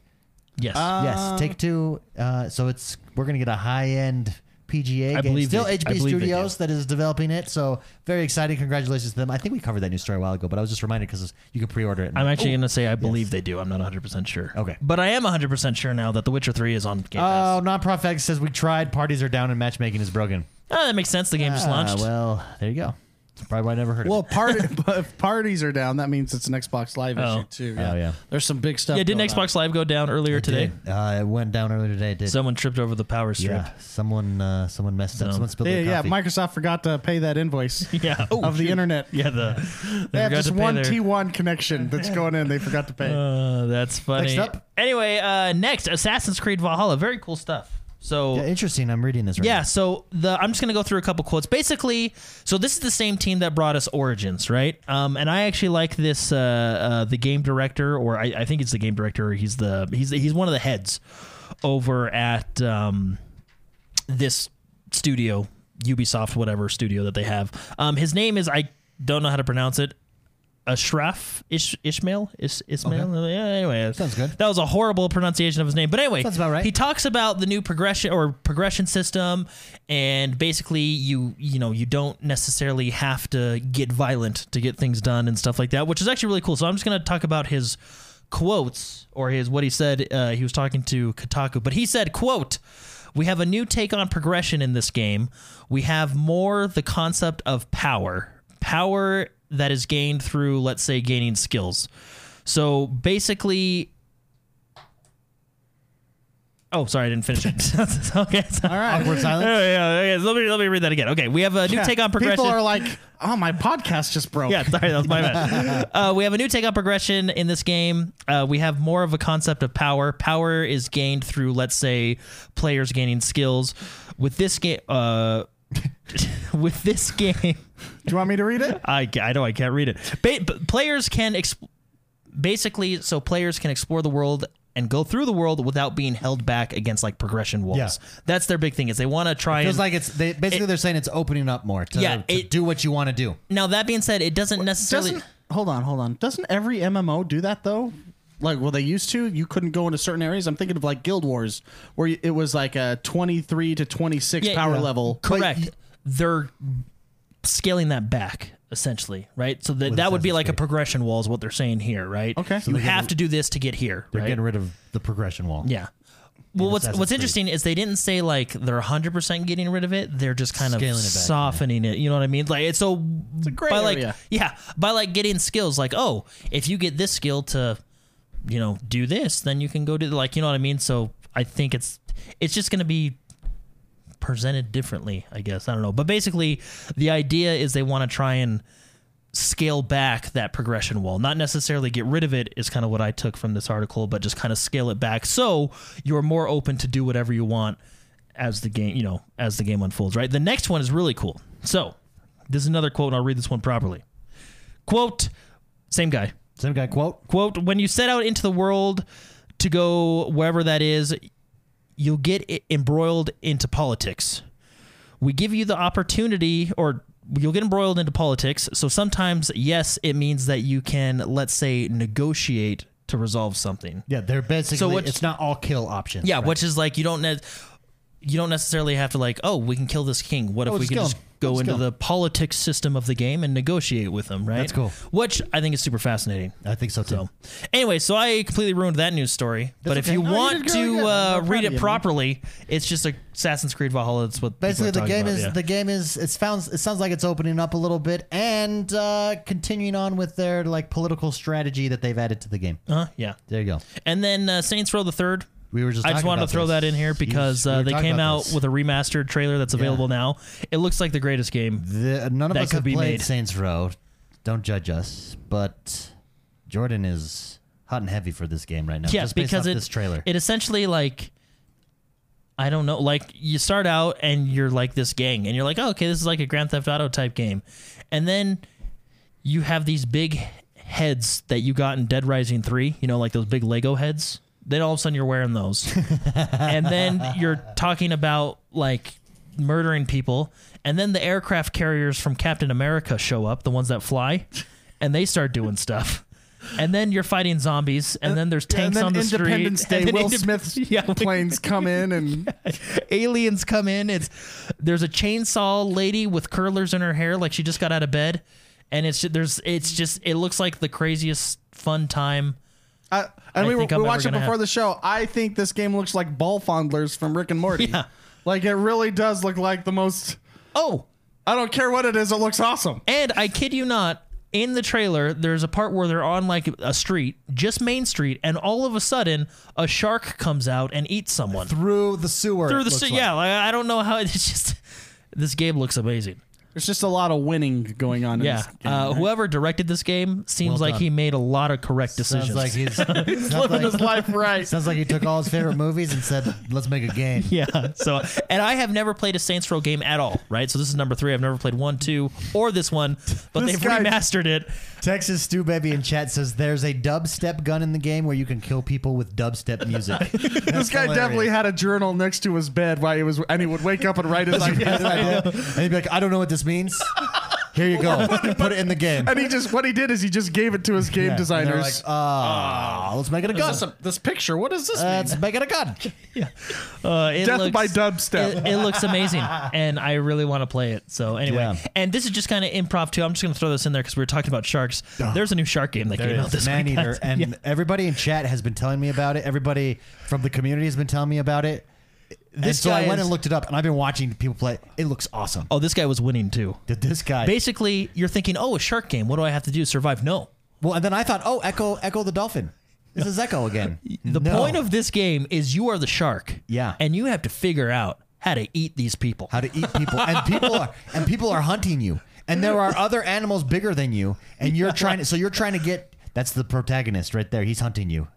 yes. Uh, yes, Take Two. Uh, so it's we're gonna get a high end PGA I game. believe Still they- I HB believe they Studios that is developing it. So very exciting. Congratulations to them. I think we covered that news story a while ago, but I was just reminded because you can pre-order it. I'm actually going to say I believe they do. I'm not 100% sure. Okay. But I am 100% sure now that The Witcher 3 is on Game Pass. Oh, nonprofit says we tried. Parties are down and matchmaking is broken. Oh, that makes sense. The game just Ah, launched. well, there you go. That's probably why I never heard Well, of it. party, but if parties are down, that means it's an Xbox Live Oh. issue too. Oh, yeah. There's some big stuff. yeah, didn't going on. Xbox Live go down earlier today? Did. Uh, it went down earlier today. It did. Someone tripped over the power strip. yeah, someone uh, someone messed up. So- Someone spilled Yeah, their yeah. coffee. Microsoft forgot to pay that invoice Yeah. Oh, of the shoot. internet. Yeah, the They have forgot just to pay one their- T1 connection that's going in. They forgot to pay. Uh, that's funny. Next up. Anyway, uh, next Assassin's Creed Valhalla. Very cool stuff. So yeah, interesting. I'm reading this right Yeah, so the I'm just gonna go through a couple quotes. Basically, so this is the same team that brought us Origins, right? Um, and I actually like this. Uh, uh, the game director, or I, I think it's the game director. He's the he's he's one of the heads over at um, this studio, Ubisoft, whatever studio that they have. Um, his name is I don't know how to pronounce it. Ashraf Ish, Ishmael Is, Ismail. Yeah, anyway, Sounds good. That was a horrible pronunciation of his name, but anyway, Sounds about right. He talks about the new progression or progression system, and basically you you know you don't necessarily have to get violent to get things done and stuff like that, which is actually really cool. So I'm just gonna talk about his quotes or his what he said. Uh, he was talking to Kotaku, but he said, "quote." We have a new take on progression in this game. We have more the concept of power. Power that is gained through, let's say, gaining skills. So basically, Oh, sorry, I didn't finish it. okay, so- All right. Awkward silence. Yeah, yeah, yeah, Let me let me read that again. Okay, we have a new take on progression. People are like, oh, my podcast just broke. Yeah, sorry, that was my bad. Uh, we have a new take on progression in this game. Uh, we have more of a concept of power. Power is gained through, let's say, players gaining skills. With this game, uh, with this game, Do you want me to read it? I, I know I can't read it. Ba- but players can exp- basically so players can explore the world and go through the world without being held back against like progression walls. Yeah. That's their big thing is they want to try Feels and like it's they, basically they're saying it's opening up more to, Yeah, to it- do what you want to do. now that being said, it doesn't necessarily. Doesn't hold on, hold on. Doesn't every MMO do that though? Like, well, they used to. You couldn't go into certain areas. I'm thinking of like Guild Wars, where it was like a 23 to 26 Yeah, power yeah. level. Correct. They're scaling that back essentially, right? So that that would be like a progression wall is what they're saying here, right? Okay. So you have getting- to do this to get here, They're right? getting rid of the progression wall. yeah. Well, what's Assassin's what's Creed. interesting is they didn't say like they're 100% getting rid of it. They're just kind Scaling of it back, softening it. You know what I mean? Like it's so a gray by like yeah, by like getting skills like, "Oh, if you get this skill to you know, do this, then you can go to like, you know what I mean? So I think it's it's just going to be presented differently, I guess. I don't know. But basically, the idea is they want to try and scale back that progression wall. Not necessarily get rid of it is kind of what I took from this article, but just kind of scale it back so you're more open to do whatever you want as the game, you know, as the game unfolds, right? The next one is really cool. So, this is another quote and I'll read this one properly. Quote, same guy. Same guy quote. Quote, when you set out into the world to go wherever that is, you'll get embroiled into politics. We give you the opportunity, or you'll get embroiled into politics. So sometimes, yes, it means that you can, let's say, negotiate to resolve something. Yeah, they're basically So what- it's not all kill options. Yeah, right? which is like you don't ne- you don't necessarily have to like, oh, we can kill this king. What if Oh, we can just him. go into the politics system of the game and negotiate with them, right? That's cool. Which I think is super fascinating. I think so too. So, anyway, so I completely ruined that news story. but if okay. you No, want to uh, read it you, man. properly, it's just Assassin's Creed Valhalla. That's what Basically, the game about, is yeah. the game is it sounds it sounds like it's opening up a little bit and uh, continuing on with their like political strategy that they've added to the game. uh, yeah. There you go. And then uh, Saints Row the Third. We were just. I just wanted to throw this. that in here because uh, they came out this. with a remastered trailer that's available now. It looks like the greatest game. The, none of that us could have be played made. Saints Row. Don't judge us, but Jordan is hot and heavy for this game right now. Yeah, just because it, this trailer. it essentially like I don't know, like you start out and you're like this gang, and you're like, oh, okay, this is like a Grand Theft Auto type game, and then you have these big heads that you got in Dead Rising Three, you know, like those big Lego heads. Then all of a sudden you're wearing those, and then you're talking about like murdering people, and then the aircraft carriers from Captain America show up, the ones that fly, and they start doing stuff. And then you're fighting zombies, and then there's tanks on the Independence street. Day, and then Will Indep- Smith's yeah, planes come in and aliens come in. It's there's a chainsaw lady with curlers in her hair, like she just got out of bed, and it's there's it's just it looks like the craziest fun time. I, and I we, we I'm watched it before have- the show. I think this game looks like ball fondlers from Rick and Morty. Yeah. Like it really does look like the most. Oh, I don't care what it is. It looks awesome. and I kid you not. In the trailer, there's a part where they're on like a street, just Main Street, and all of a sudden, a shark comes out and eats someone through the sewer. through the looks se- like. yeah. Like, I don't know how it's just. This game looks amazing. There's just a lot of winning going on. In Yeah, this game, uh, right? whoever directed this game seems Well like done. he made a lot of correct decisions. Sounds like he's, sounds living like, his life right. sounds like he took all his favorite movies and said, "Let's make a game." Yeah. So, and I have never played a Saints Row game at all, right? So this is number three. I've never played one, two, or this one, but This they've guy- remastered it. Texas Stew Baby in chat says there's a dubstep gun in the game where you can kill people with dubstep music. This guy definitely had a journal next to his bed while he was, and he would wake up and write his ideas. and he'd be like, "I don't know what this means." Here you go. Put it in the game. And he just what he did is he just gave it to his game Yeah. And they're designers. like, ah, let's make it a gun. this, this picture, what does this mean? Let's make it a gun. Uh, it Death looks, by dubstep. It, it looks amazing, and I really want to play it. So anyway, Yeah. and this is just kind of improv too. I'm just going to throw this in there because we were talking about sharks. There's a new shark game that came out this Man week. Eater, and Yeah. everybody in chat has been telling me about it. Everybody from the community has been telling me about it. And This so I went is- and looked it up, and I've been watching people play. It looks awesome. Oh, this guy was winning too. Did this guy? Basically, you're thinking, oh, a shark game. What do I have to do to survive? No. well, and then I thought, oh, Echo, Echo the dolphin. This is Echo again. The No. point of this game is you are the shark. Yeah. And you have to figure out how to eat these people. how to eat people, and people are and people are hunting you, and there are other animals bigger than you, and you're trying to. So you're trying to get. That's the protagonist right there. He's hunting you.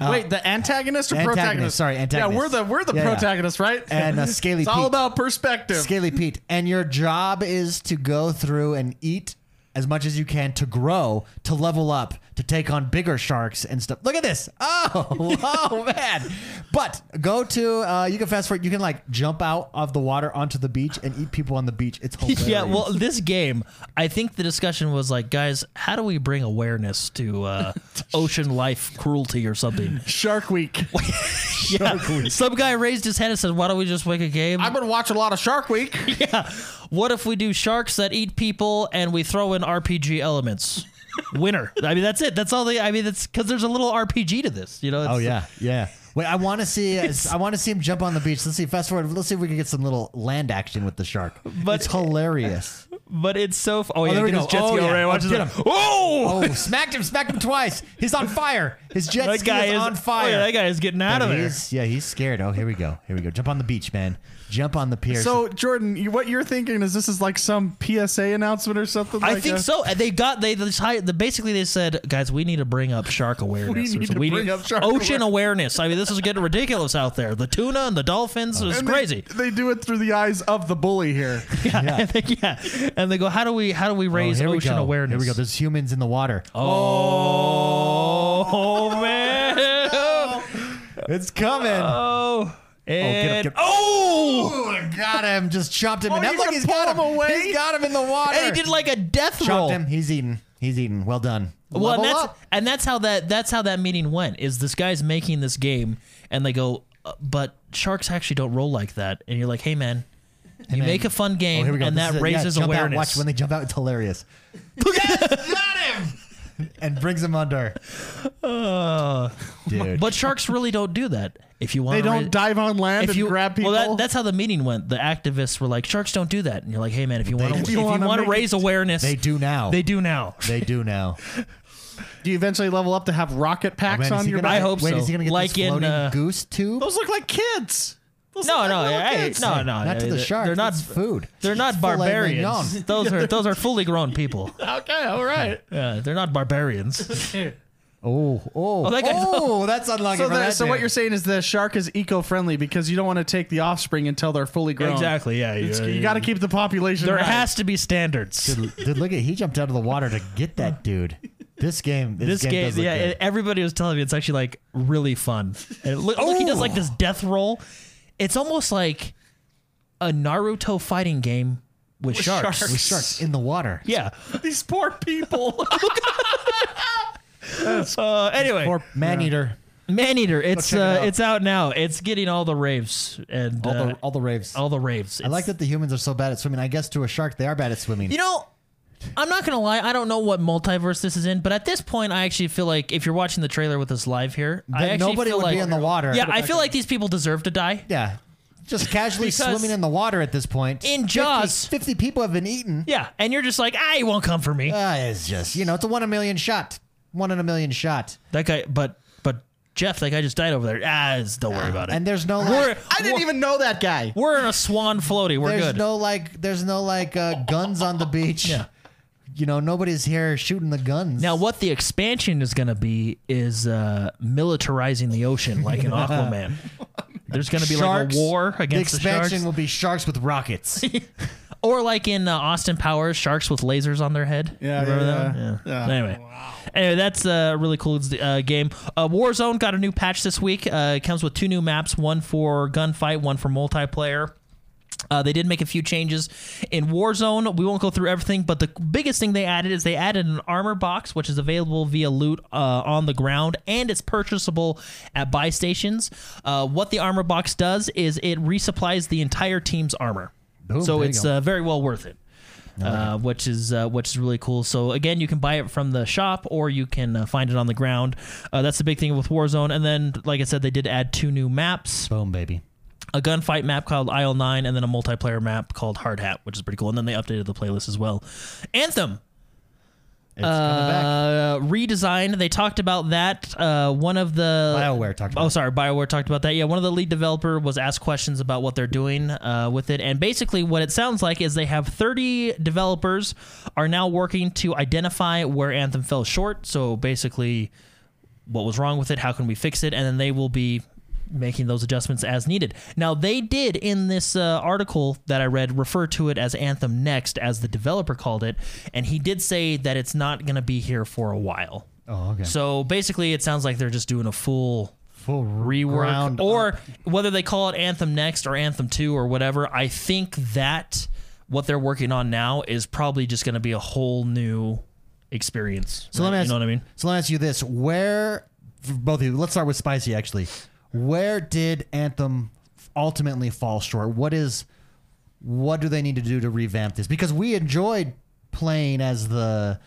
Wait, the antagonist or Antagonist, protagonist? sorry, antagonist. Yeah, we're the we're the Yeah, yeah. protagonist, right? And, uh, Scaly Pete. It's all about perspective. Scaly Pete, and your job is to go through and eat as much as you can to grow, to level up, to take on bigger sharks and stuff. Look at this! Oh, oh man! But go to uh, you can fast forward. You can like jump out of the water onto the beach and eat people on the beach. It's hilarious. Yeah, well, this game, I think the discussion was like, guys, how do we bring awareness to uh, ocean life cruelty or something? Shark Week. yeah. Some guy raised his hand and said, why don't we just make a game? I've been watching a lot of Shark Week. yeah. What if we do sharks that eat people and we throw in RPG elements? Winner. I mean, that's it. That's all they. I mean, that's because there's a little RPG to this. You know. Oh yeah, yeah. Wait, I want to see. Uh, I want to see him jump on the beach. Let's see. Fast forward. Let's see if we can get some little land action with the shark. But- it's hilarious. But it's so. F- oh, oh yeah, there we go. Oh, yeah. Oh, Watch get him. Oh, Oh, smacked him! Smacked him twice. He's on fire. His jet that ski guy is, is on fire. Oh, yeah, that guy is getting out of And there. Yeah, he's scared. Oh, here we go. Here we go. Jump on the beach, man. Jump on the pier. So Jordan, you, what you're thinking is this is like some PSA announcement or something? I like think a- so. And They got they decided. The, basically, they said, guys, we need to bring up shark awareness. We need something. to bring up shark ocean awareness. I mean, this is getting ridiculous out there. The tuna and the dolphins. It's And they- crazy. They, do it through the eyes of the bully here. Yeah, Yeah. And they, yeah. And they go, how do we how do we Oh, raise here we ocean go. awareness? Here we go. There's humans in the water. Oh, oh man. It's coming. Oh. And, get him. oh, Ooh, got him. Just chopped him. Oh, in. you Look, he's got him. away? He's got him in the water. and he did like a death roll. chopped roll. him. He's eating. He's eating. Well done. Well, and that's up. and that's how that that's how that meeting went. Is this guy's making this game, and they go, uh, but sharks actually don't roll like that. And you're like, hey man, you man. make a fun Oh, game, here we go. and This that is it. Yeah, raises jump out. awareness. Watch when they jump out. It's hilarious. got him. And brings him under. Uh, Dude. but sharks really don't do that. If you want, They don't dive on land If and you grab people. well, that, that's how the meeting went. The activists were like, "Sharks don't do that," and you're like, "Hey, man, if you want to, if you wanna want to make raise it- awareness, they do now. They do now. They do now. do you eventually level up to have rocket Oh, packs man, on your gonna I back? get- hope wait, so. is he gonna get Like this in, floating uh, goose tube? Those look like kids. Those No, no, like little hey, no, no, not to the they- shark. They're not It's food. They're not It's filet barbarians. mignon. Those are those are fully grown people. Okay, all right. Yeah, they're not barbarians. Oh, oh, Oh, that guy's- oh, that's unlucky So, for the, that so what dude. you're saying is the shark is eco-friendly because you don't want to take the offspring until they're fully grown. exactly. Yeah, It's- yeah, you yeah. got to keep the population. There high. has to be standards. Dude, dude, look at he jumped out of the water to get that dude. This game, this, This game, game, does look yeah, good. everybody was telling me it's actually like really fun. And look, look, he does like this death roll. It's almost like a Naruto fighting game with, sharks. sharks. with sharks in the water. Yeah. These poor people. Uh, anyway, Or man eater. Maneater. It's check it uh, out. it's out now. It's getting all the raves and All uh, the all the raves. all the raves. I like that the humans are so bad at swimming. I guess to a shark they are bad at swimming. You know, I'm not gonna lie. I don't know what multiverse this is in, but at this point, I actually feel like if you're watching the trailer with us live here, I Then actually nobody feel would like, be in the water. Yeah, I feel like these people deserve to die. yeah, just casually Because swimming in the water at this point. in 50 Jaws- 50 people have been eaten. Yeah, and you're just like, ah, he won't come for me. Ah, it's just you know, it's a one in a million shot. One in a million shot. that guy, but but Jeff, that guy just died over there. Ah, it's- don't worry about it. And there's no like, I didn't even know that guy. we're in a swan floaty. We're there's good. no like there's no like uh, guns on the beach. Yeah. You know, nobody's here shooting the guns. Now, what the expansion is going to be is uh, militarizing the ocean like an Aquaman. There's going to be Sharks, like a war against the the, expansion sharks, will be sharks with rockets. or like in uh, Austin Powers, sharks with lasers on their head. Yeah, Remember yeah, that? yeah. Yeah. Yeah. Anyway, anyway, that's a really cool uh, game. Uh, Warzone got a new patch this week. Uh, it comes with two new maps: one for gunfight, one for multiplayer. Uh, they did make a few changes in Warzone. We won't go through everything, but the biggest thing they added is they added an armor box, which is available via loot uh, on the ground, and it's purchasable at buy stations. Uh, what the armor box does is it resupplies the entire team's armor, so it's uh, very well worth it. Uh, which is uh, which is really cool. So again, you can buy it from the shop or you can uh, find it on the ground. Uh, that's the big thing with Warzone. And then, like I said, they did add two new maps Boom, baby. A gunfight map called Isle 9 and then a multiplayer map called Hard Hat, which is pretty cool. And then they updated the playlist as well. Anthem. It's coming back. Uh, redesign. They talked about that. Uh, one of the BioWare talked about Oh, sorry, Bioware talked about that. Yeah, one of the lead developer was asked questions about what they're doing uh, with it, and basically what it sounds like is they have 30 developers are now working to identify where Anthem fell short. So basically, what was wrong with it? How can we fix it? And then they will be making those adjustments as needed. Now, they did in this uh, article that I read refer to it as Anthem Next, as the developer called it, and he did say that it's not going to be here for a while. Oh, okay. So basically, it sounds like they're just doing a full Full rework, or up. whether they call it Anthem Next or Anthem Two or whatever. I think that what they're working on now is probably just going to be a whole new experience. So let me ask, you know what I mean? So let me ask you this: Where, for both of you, let's start with Spicy. Actually, where did Anthem ultimately fall short? What is, what do they need to do to revamp this? Because we enjoyed playing as the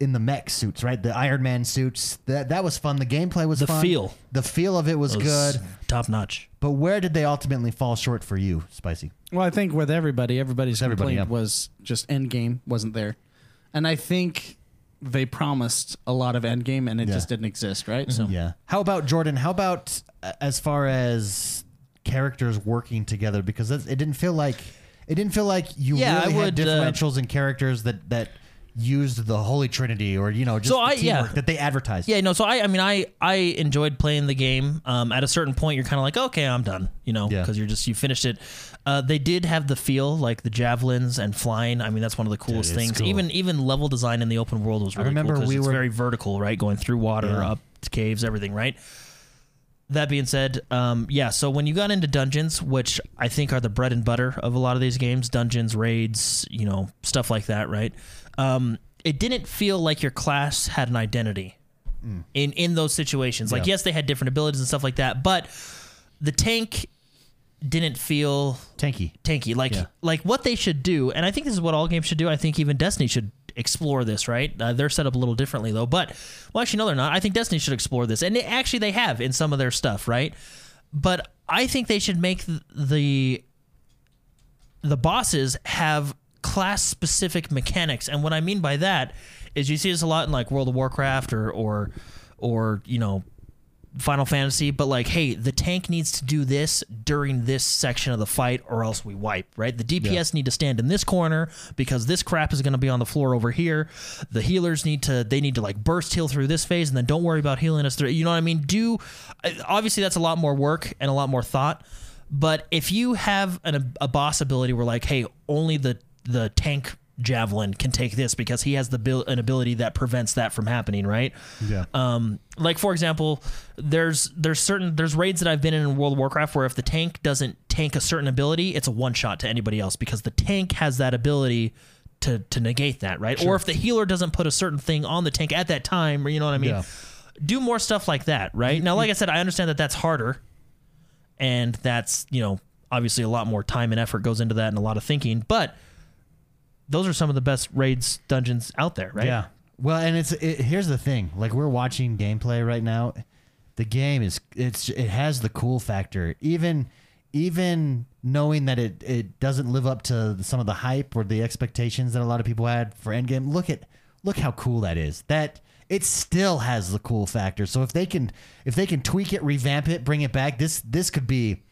in the mech suits, right? The Iron Man suits. That that was fun. The gameplay was The fun. feel. The feel of it was, good. top notch. But where did they ultimately fall short for you, Spicy? Well, I think with everybody, everybody's Everybody, complaint yeah. was just Endgame wasn't there, and I think they promised a lot of Endgame, and it Yeah. just didn't exist, right? So Yeah. How about Jordan? How about uh, as far as characters working together? Because that's, it didn't feel like it didn't feel like you Yeah, really I had would, uh, differentials in characters that that used the Holy Trinity or you know just So the I- yeah. teamwork that they advertised. Yeah, no. So I, I mean, I, I enjoyed playing the game. Um, at a certain point, you're kind of like, okay, I'm done. You know, Yeah. because you're just you finished it. Uh, they did have the feel like the javelins and flying. I mean, that's one of the coolest it's things. cool. Even even level design in the open world was really remember cool 'cause we it's were- very vertical, right? Going through water, Yeah. up to caves, everything, right? That being said, um, yeah. So when you got into dungeons, which I think are the bread and butter of a lot of these games, dungeons, raids, you know, stuff like that, right? Um, it didn't feel like your class had an identity in in those situations. Like, Mm. Yeah. yes, they had different abilities and stuff like that, but the tank didn't feel Tanky. tanky. Like Yeah. like what they should do, and I think this is what all games should do. I think even Destiny should explore this. Right? Uh, they're set up a little differently though. But well, actually, no, they're not. I think Destiny should explore this, and they, actually they have in some of their stuff. Right? But I think they should make the the bosses have class specific mechanics and what i mean by that is you see this a lot in like world of warcraft or or or you know final fantasy but like hey the tank needs to do this during this section of the fight or else we wipe right? The dps need to stand in this corner because this crap is going to be on the floor over here. The healers need to they need to like burst heal through this phase and then don't worry about healing us through you know what i mean? Do obviously that's a lot more work and a lot more thought but if you have an, a boss ability where like, hey, only the the tank javelin can take this because he has the bil- an ability that prevents that from happening, right? Yeah. Um, like for example, there's there's certain there's raids that I've been in in World of Warcraft where if the tank doesn't tank a certain ability, it's a one shot to anybody else because the tank has that ability to to negate that, right? Or if the healer doesn't put a certain thing on the tank at that time, or you know what I mean. Yeah. Do more stuff like that, right? Now, like I said, I understand that that's harder and that's you know obviously a lot more time and effort goes into that and a lot of thinking but those are some of the best raids dungeons out there right Yeah. Well, and it's it, here's the thing. Like we're watching gameplay right now. The game is it's it has the cool factor. Even even knowing that it it doesn't live up to some of the hype or the expectations that a lot of people had for Endgame. Look at look how cool that is. That it still has the cool factor. So if they can if they can tweak it, revamp it, bring it back, this this could be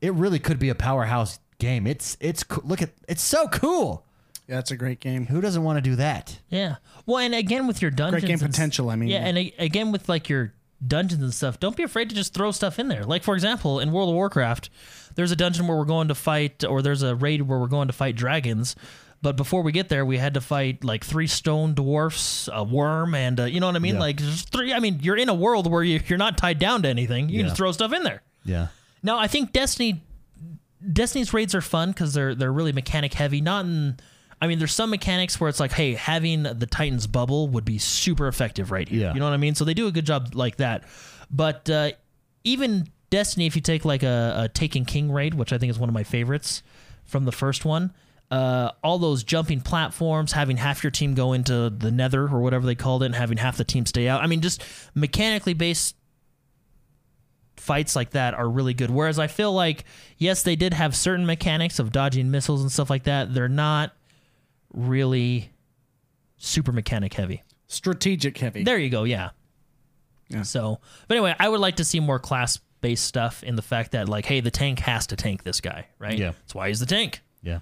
it really could be a powerhouse game. It's it's look at it's so cool. Yeah, it's a great game. Who doesn't want to do that? yeah well and again with your dungeons Great game and s- potential. I mean, yeah and a- again with like your dungeons and stuff don't be afraid to just throw stuff in there like for example in world of warcraft there's a dungeon where we're going to fight or there's a raid where we're going to fight dragons but before we get there we had to fight like three stone dwarfs a worm and uh, you know what i mean Yeah. like just three i mean you're in a world where you, you're not tied down to anything you can Yeah. just throw stuff in there Yeah. Now, I think Destiny Destiny's raids are fun because they're they're really mechanic heavy. Not in, I mean, there's some mechanics where it's like, hey, having the Titans bubble would be super effective right here. Yeah. You know what I mean? So they do a good job like that. But uh, even Destiny, if you take like a, a Taken King raid, which I think is one of my favorites from the first one. Uh, all those jumping platforms, having half your team go into the nether or whatever they called it, and having half the team stay out. I mean, just mechanically based fights like that are really good. Whereas I feel like, yes, they did have certain mechanics of dodging missiles and stuff like that. They're not really super mechanic heavy. Strategic heavy. There you go. Yeah. Yeah. So, but anyway, I would like to see more class based stuff in the fact that, like, hey, the tank has to tank this guy, right? Yeah. That's why he's the tank. Yeah.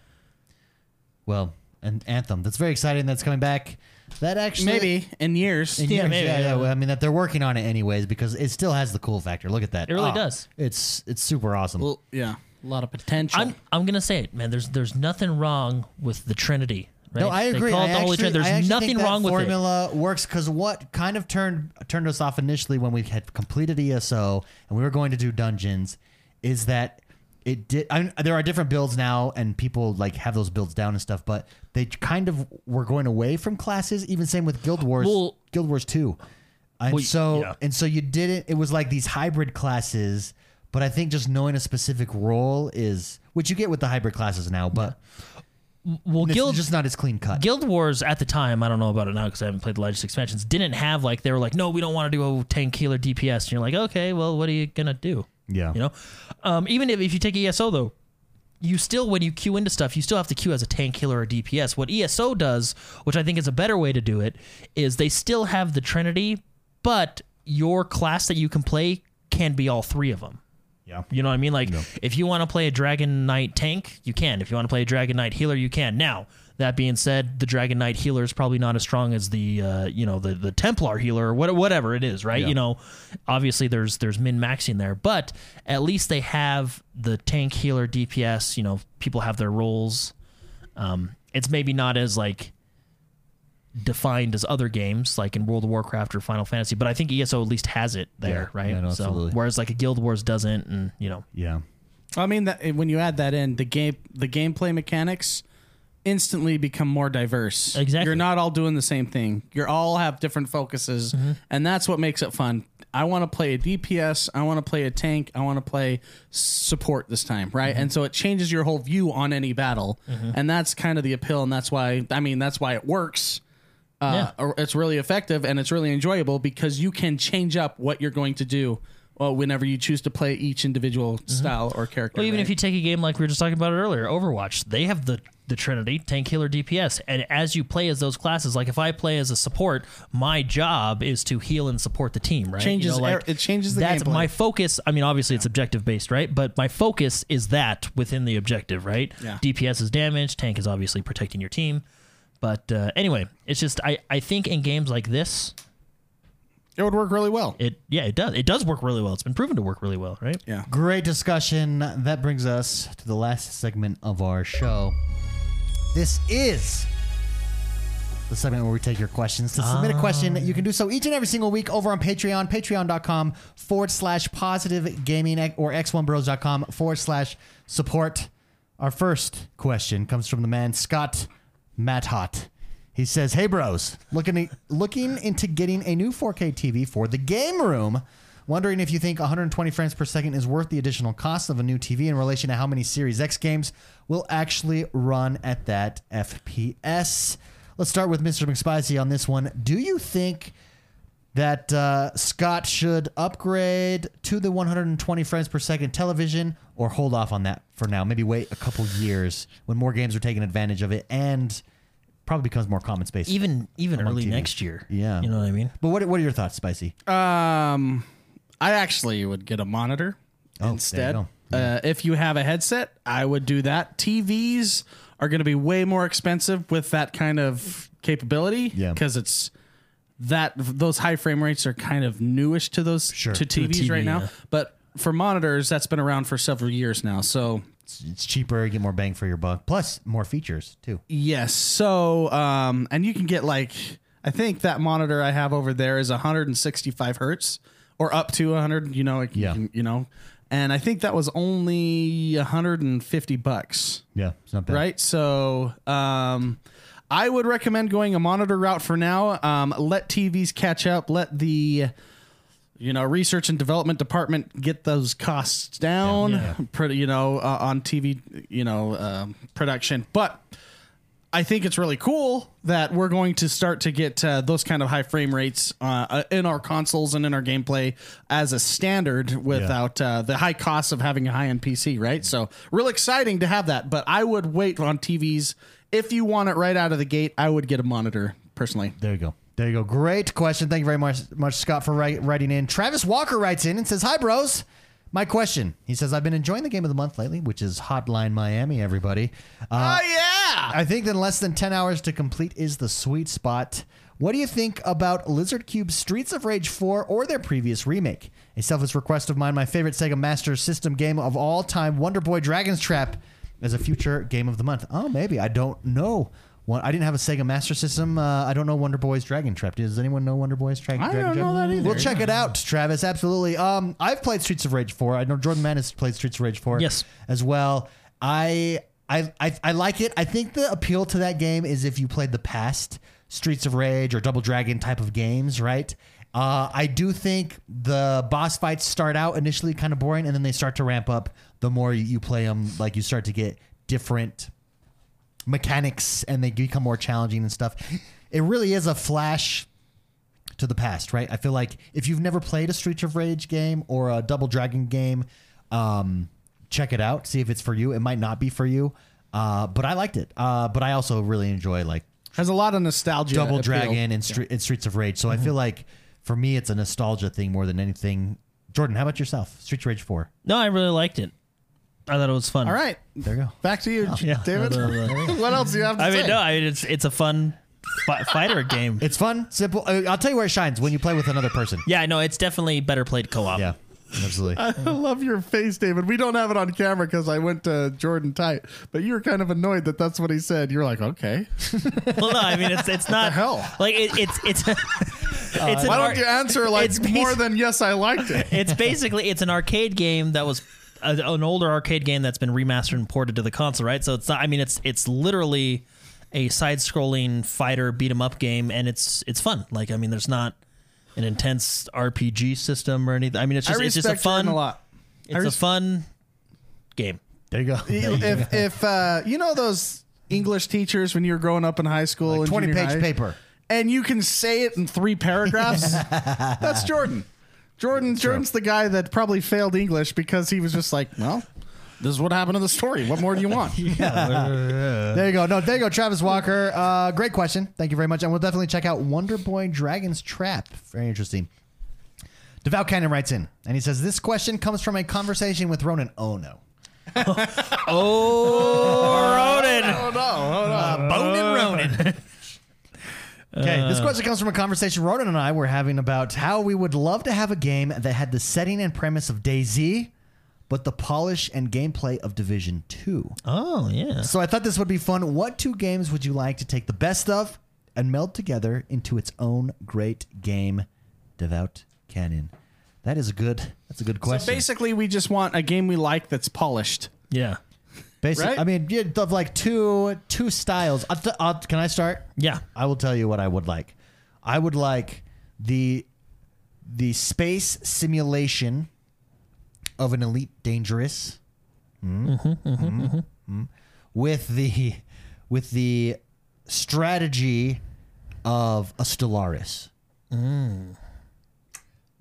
Well, and Anthem. That's very exciting. That's coming back. That actually Maybe in years. In Yeah, years, maybe, yeah, yeah. yeah. Well, I mean that they're working on it anyways because it still has the cool factor. Look at that. It really Oh, does. It's it's super awesome. Well, yeah, a lot of potential. I'm I'm gonna say it, man. There's there's nothing wrong with the Trinity. Right? No, I They agree. call it I the Holy actually, Trinity. I There's actually nothing think that wrong with it. formula works because what kind of turned turned us off initially when we had completed ESO and we were going to do dungeons is that it did. I mean, there are different builds now, and people like have those builds down and stuff, but they kind of were going away from classes. Even same with Guild Wars, Well- Guild Wars Two, and Well, so yeah. and so you didn't. It was like these hybrid classes. But I think just knowing a specific role is, which you get with the hybrid classes now, but well, it's Guild just not as clean cut. Guild Wars at the time, I don't know about it now because I haven't played the latest expansions. Didn't have like they were like, no, we don't want to do a tank healer DPS. And you're like, okay, well, what are you gonna do? yeah, You know, um, even if, if you take ESO though, you still when you queue into stuff, you still have to queue as a tank healer or DPS. What ESO does, which I think is a better way to do it, is they still have the Trinity, but your class that you can play can be all three of them. Yeah. You know what I mean? Like, if you want to play a Dragon Knight tank, you can. If you want to play a Dragon Knight healer, you can. Now, that being said, the Dragon Knight healer is probably not as strong as the, uh, you know, the the Templar healer or what, whatever it is, right? Yeah. You know, obviously there's there's min maxing there, but at least they have the tank healer DPS. You know, people have their roles. Um, it's maybe not as like defined as other games like in World of Warcraft or Final Fantasy, but I think ESO at least has it there, Yeah. right? Yeah, no, so absolutely. whereas like a Guild Wars doesn't, and you know, Yeah. I mean, that, when you add that in, the game, the gameplay mechanics instantly become more diverse. Exactly. You're not all doing the same thing. You all have different focuses, mm-hmm. and that's what makes it fun. I want to play a DPS. I want to play a tank. I want to play support this time, right? Mm-hmm. And so it changes your whole view on any battle, mm-hmm. and that's kind of the appeal. And that's why I mean that's why it works. Uh, Yeah. It's really effective and it's really enjoyable because you can change up what you're going to do. Well, whenever you choose to play each individual style or character. Well, even right? if you take a game like we were just talking about earlier, Overwatch, they have the the Trinity, tank, healer, DPS, and as you play as those classes, like if I play as a support, my job is to heal and support the team, right? Changes er- it changes the that's gameplay. my focus. I mean, obviously it's objective based, right? But my focus is that within the objective, right? Yeah. DPS is damage, tank is obviously protecting your team. But uh, anyway, it's just I I think in games like this, it would work really well. it yeah it does it does work really well. It's been proven to work really well, right? Yeah. Great discussion. That brings us to the last segment of our show. This is the segment where we take your questions. To submit a question, you can do so each and every single week over on Patreon, patreon.com forward slash positive gaming or x1bros.com forward slash support. Our first question comes from the man Scott Mathot. He says, "Hey bros, looking looking into getting a new 4K TV for the game room. Wondering if you think 120 frames per second is worth the additional cost of a new TV in relation to how many Series X games will actually run at that FPS." Let's start with Mr. McSpicy on this one. Do you think that uh, Scott should upgrade to the 120 frames per second television or hold off on that for now? Maybe wait a couple years when more games are taking advantage of it and probably becomes more common space. Even even Among early TV. next year. Yeah. You know what I mean? but what, what are your thoughts, Spicy? Um, I actually would get a monitor Oh, there instead. you Uh, if you have a headset, I would do that. TVs are going to be way more expensive with that kind of capability. Yeah. because it's that those high frame rates are kind of newish to those Sure. to To TVs TV, right now. yeah. But for monitors, that's been around for several years now. So It's, it's cheaper, you get more bang for your buck, plus more features too. Yes. So, um, and you can get like, I think that monitor I have over there is 165 hertz or up to 100. You know, like, you Yeah. can- you know, and I think that was only 150 bucks. Yeah, it's not bad. Right. So, um, I would recommend going a monitor route for now. Um, let TVs catch up. Let the you know research and development department get those costs down. Yeah. Pro- you know uh, on TV you know um, production, but. I think it's really cool that we're going to start to get uh, those kind of high frame rates uh, uh, in our consoles and in our gameplay as a standard without uh, the high cost of having a high end PC, right? So, real exciting to have that. But I would wait on TVs. If you want it right out of the gate, I would get a monitor personally. There you go. There you go. Great question. Thank you very much, much Scott, for write, writing in. Travis Walker writes in and says, Hi, bros. My question. He says, I've been enjoying the game of the month lately, which is Hotline Miami, everybody. Uh, Oh, yeah. I think that less than 10 hours to complete is the sweet spot. What do you think about Lizardcube's Streets of Rage 4 or their previous remake? A selfless request of mine, my favorite Sega Master System game of all time, Wonder Boy Dragon's Trap, as a future game of the month. Oh, maybe. I don't know. Well, I didn't have a Sega Master System. Uh, I don't know Wonder Boy's Dragon Trap. Does anyone know Wonder Boy's Tra- I Dragon don't Trap? know that either. We'll check it out, Travis. Absolutely. Um, I've played Streets of Rage 4. I know Jordan Mann has played Streets of Rage 4 Yes. as well. I, I I I like it. I think the appeal to that game is if you played the past Streets of Rage or Double Dragon type of games, right? Uh, I do think the boss fights start out initially kind of boring, and then they start to ramp up the more you, you play them. Like you start to get different mechanics, and they become more challenging and stuff. It really is a flash to the past, right? I feel like if you've never played a Streets of Rage game or a Double Dragon game, um, check it out. See if it's for you. It might not be for you, uh, but I liked it. Uh, but I also really enjoy like Has a lot of nostalgia. Double appeal. Dragon and, Stre- and Streets of Rage. So I feel like for me, it's a nostalgia thing more than anything. Jordan, how about yourself? Streets of Rage Four. No, I really liked it. I thought it was fun. All right. There you go. Back to you, Yeah. David. what else do you have to I say? mean, no, I mean it's it's a fun fi- fighter game. It's fun, simple. Uh, I'll tell you where it shines when you play with another person. Yeah, no, it's definitely better played co-op. Yeah, absolutely. I love your face, David. We don't have it on camera because I went to Jordan tight, but you were kind of annoyed that that's what he said. You're like, okay. Well, no, I mean it's it's not hell? like it, it's it's it's an Why don't you answer like it's more basi- than yes, I liked it? it's basically it's an arcade game that was a, an older arcade game that's been remastered and ported to the console, right? So it's not. I mean, it's it's literally a side-scrolling fighter beat 'em up game, and it's it's fun. Like, I mean, there's not an intense RPG system or anything. I mean, it's just it's just a fun a lot. It's I a res- fun game. there you go. if if uh, you know those English teachers when you were growing up in high school, and twenty page high, paper. and you can say it in three paragraphs. that's Jordan. Jordan Jordan's the guy that probably failed English because he was just like, well, this is what happened in the story. What more do you want? There you go. No, there you go, Travis Walker. Uh, great question. Thank you very much. And we'll definitely check out Wonder Boy Dragon's Trap. Very interesting. Devout Cannon writes in, and he says, This question comes from a conversation with Ronan. Oh, no. Oh, Ronan. Oh no! Oh no! Bone and Ronan. Okay, this uh, question comes from a conversation Ronan and I were having about how we would love to have a game that had the setting and premise of DayZ, but the polish and gameplay of Division 2. Oh yeah. So I thought this would be fun. What two games would you like to take the best of and meld together into its own great game? Devout Canyon. That is a good. That's a good question. So question. basically, we just want a game we like that's polished. Yeah. Basic. right? I mean, yeah, of like two two styles. I'll t- I'll- can I start? Yeah. I will tell you what I would like. I would like the the space simulation of an elite dangerous Mm. Mm. Mm. with the with the strategy of a Stellaris.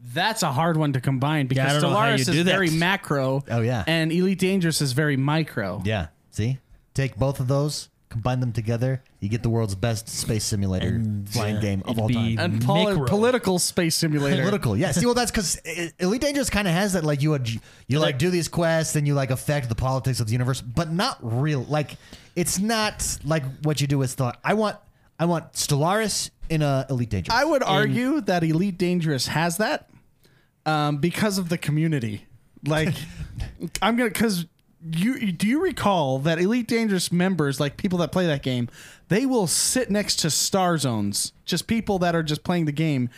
That's a hard one to combine because I don't know how you Stellaris is that. very macro. Oh, yeah. and Elite Dangerous is very micro. Yeah. See? Take both of those, combine them together, you get the world's best space simulator flying uh, game of all time. And poli- political space simulator. Political, yeah. See, well, that's because Elite Dangerous kind of has that. Like you, would, you like do these quests, and you like affect the politics of the universe, but not real. Like it's not like what you do with Star. I want, I want Stellaris in a Elite Dangerous. I would argue that Elite Dangerous has that um, because of the community. Like, I'm gonna because you do you recall that Elite Dangerous members, like people that play that game, they will sit next to star zones, just people that are just playing the game.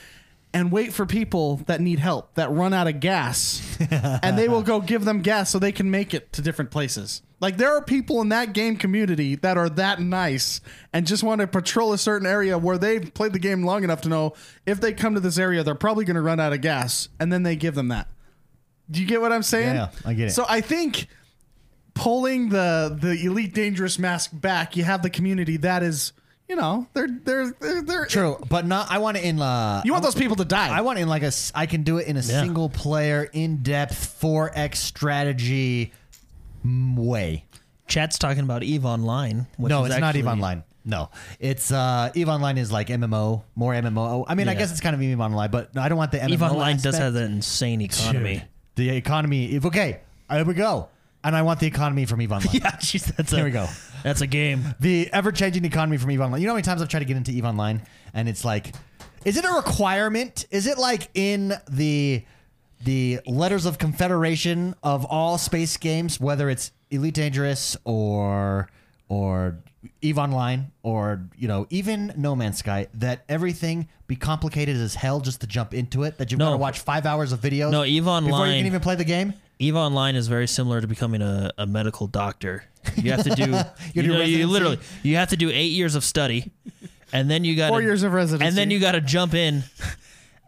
and wait for people that need help that run out of gas, and they will go give them gas so they can make it to different places. Like there are people in that game community that are that nice and just want to patrol a certain area where they've played the game long enough to know if they come to this area, they're probably going to run out of gas, and then they give them that. Do you get what I'm saying? Yeah, I get it. So I think pulling the the elite dangerous mask back, you have the community that is, you know, they're they're they're, they're True, but not. I want it in. Uh, You want those people to die? I want it in like a. I can do it in a Yeah. single player, in depth, 4x strategy mm, way. Chat's talking about Eve Online. Which no, is it's not Eve Online. No, it's uh, Eve Online is like MMO, more MMO. I mean, I Yeah. guess it's kind of Eve Online, but I don't want the MMO. Eve Online does aspect. have that insane economy. Dude, the economy. If okay, there we go. And I want the economy from Eve Online. Yeah, geez, that's a, Here we go. That's a game. the ever changing economy from Eve Online. You know how many times I've tried to get into Eve Online, and it's like, is it a requirement? Is it like in the the letters of confederation of all space games, whether it's Elite Dangerous or or Eve Online or you know even No Man's Sky, that everything be complicated as hell just to jump into it? That you've No. got to watch five hours of videos. No, EVE before you Online- can even play the game. Eve Online is very similar to becoming a, a medical doctor. You have to do, you, do know, you residency? literally you have to do eight years of study, and then you got Four years of residency. and then you got to jump in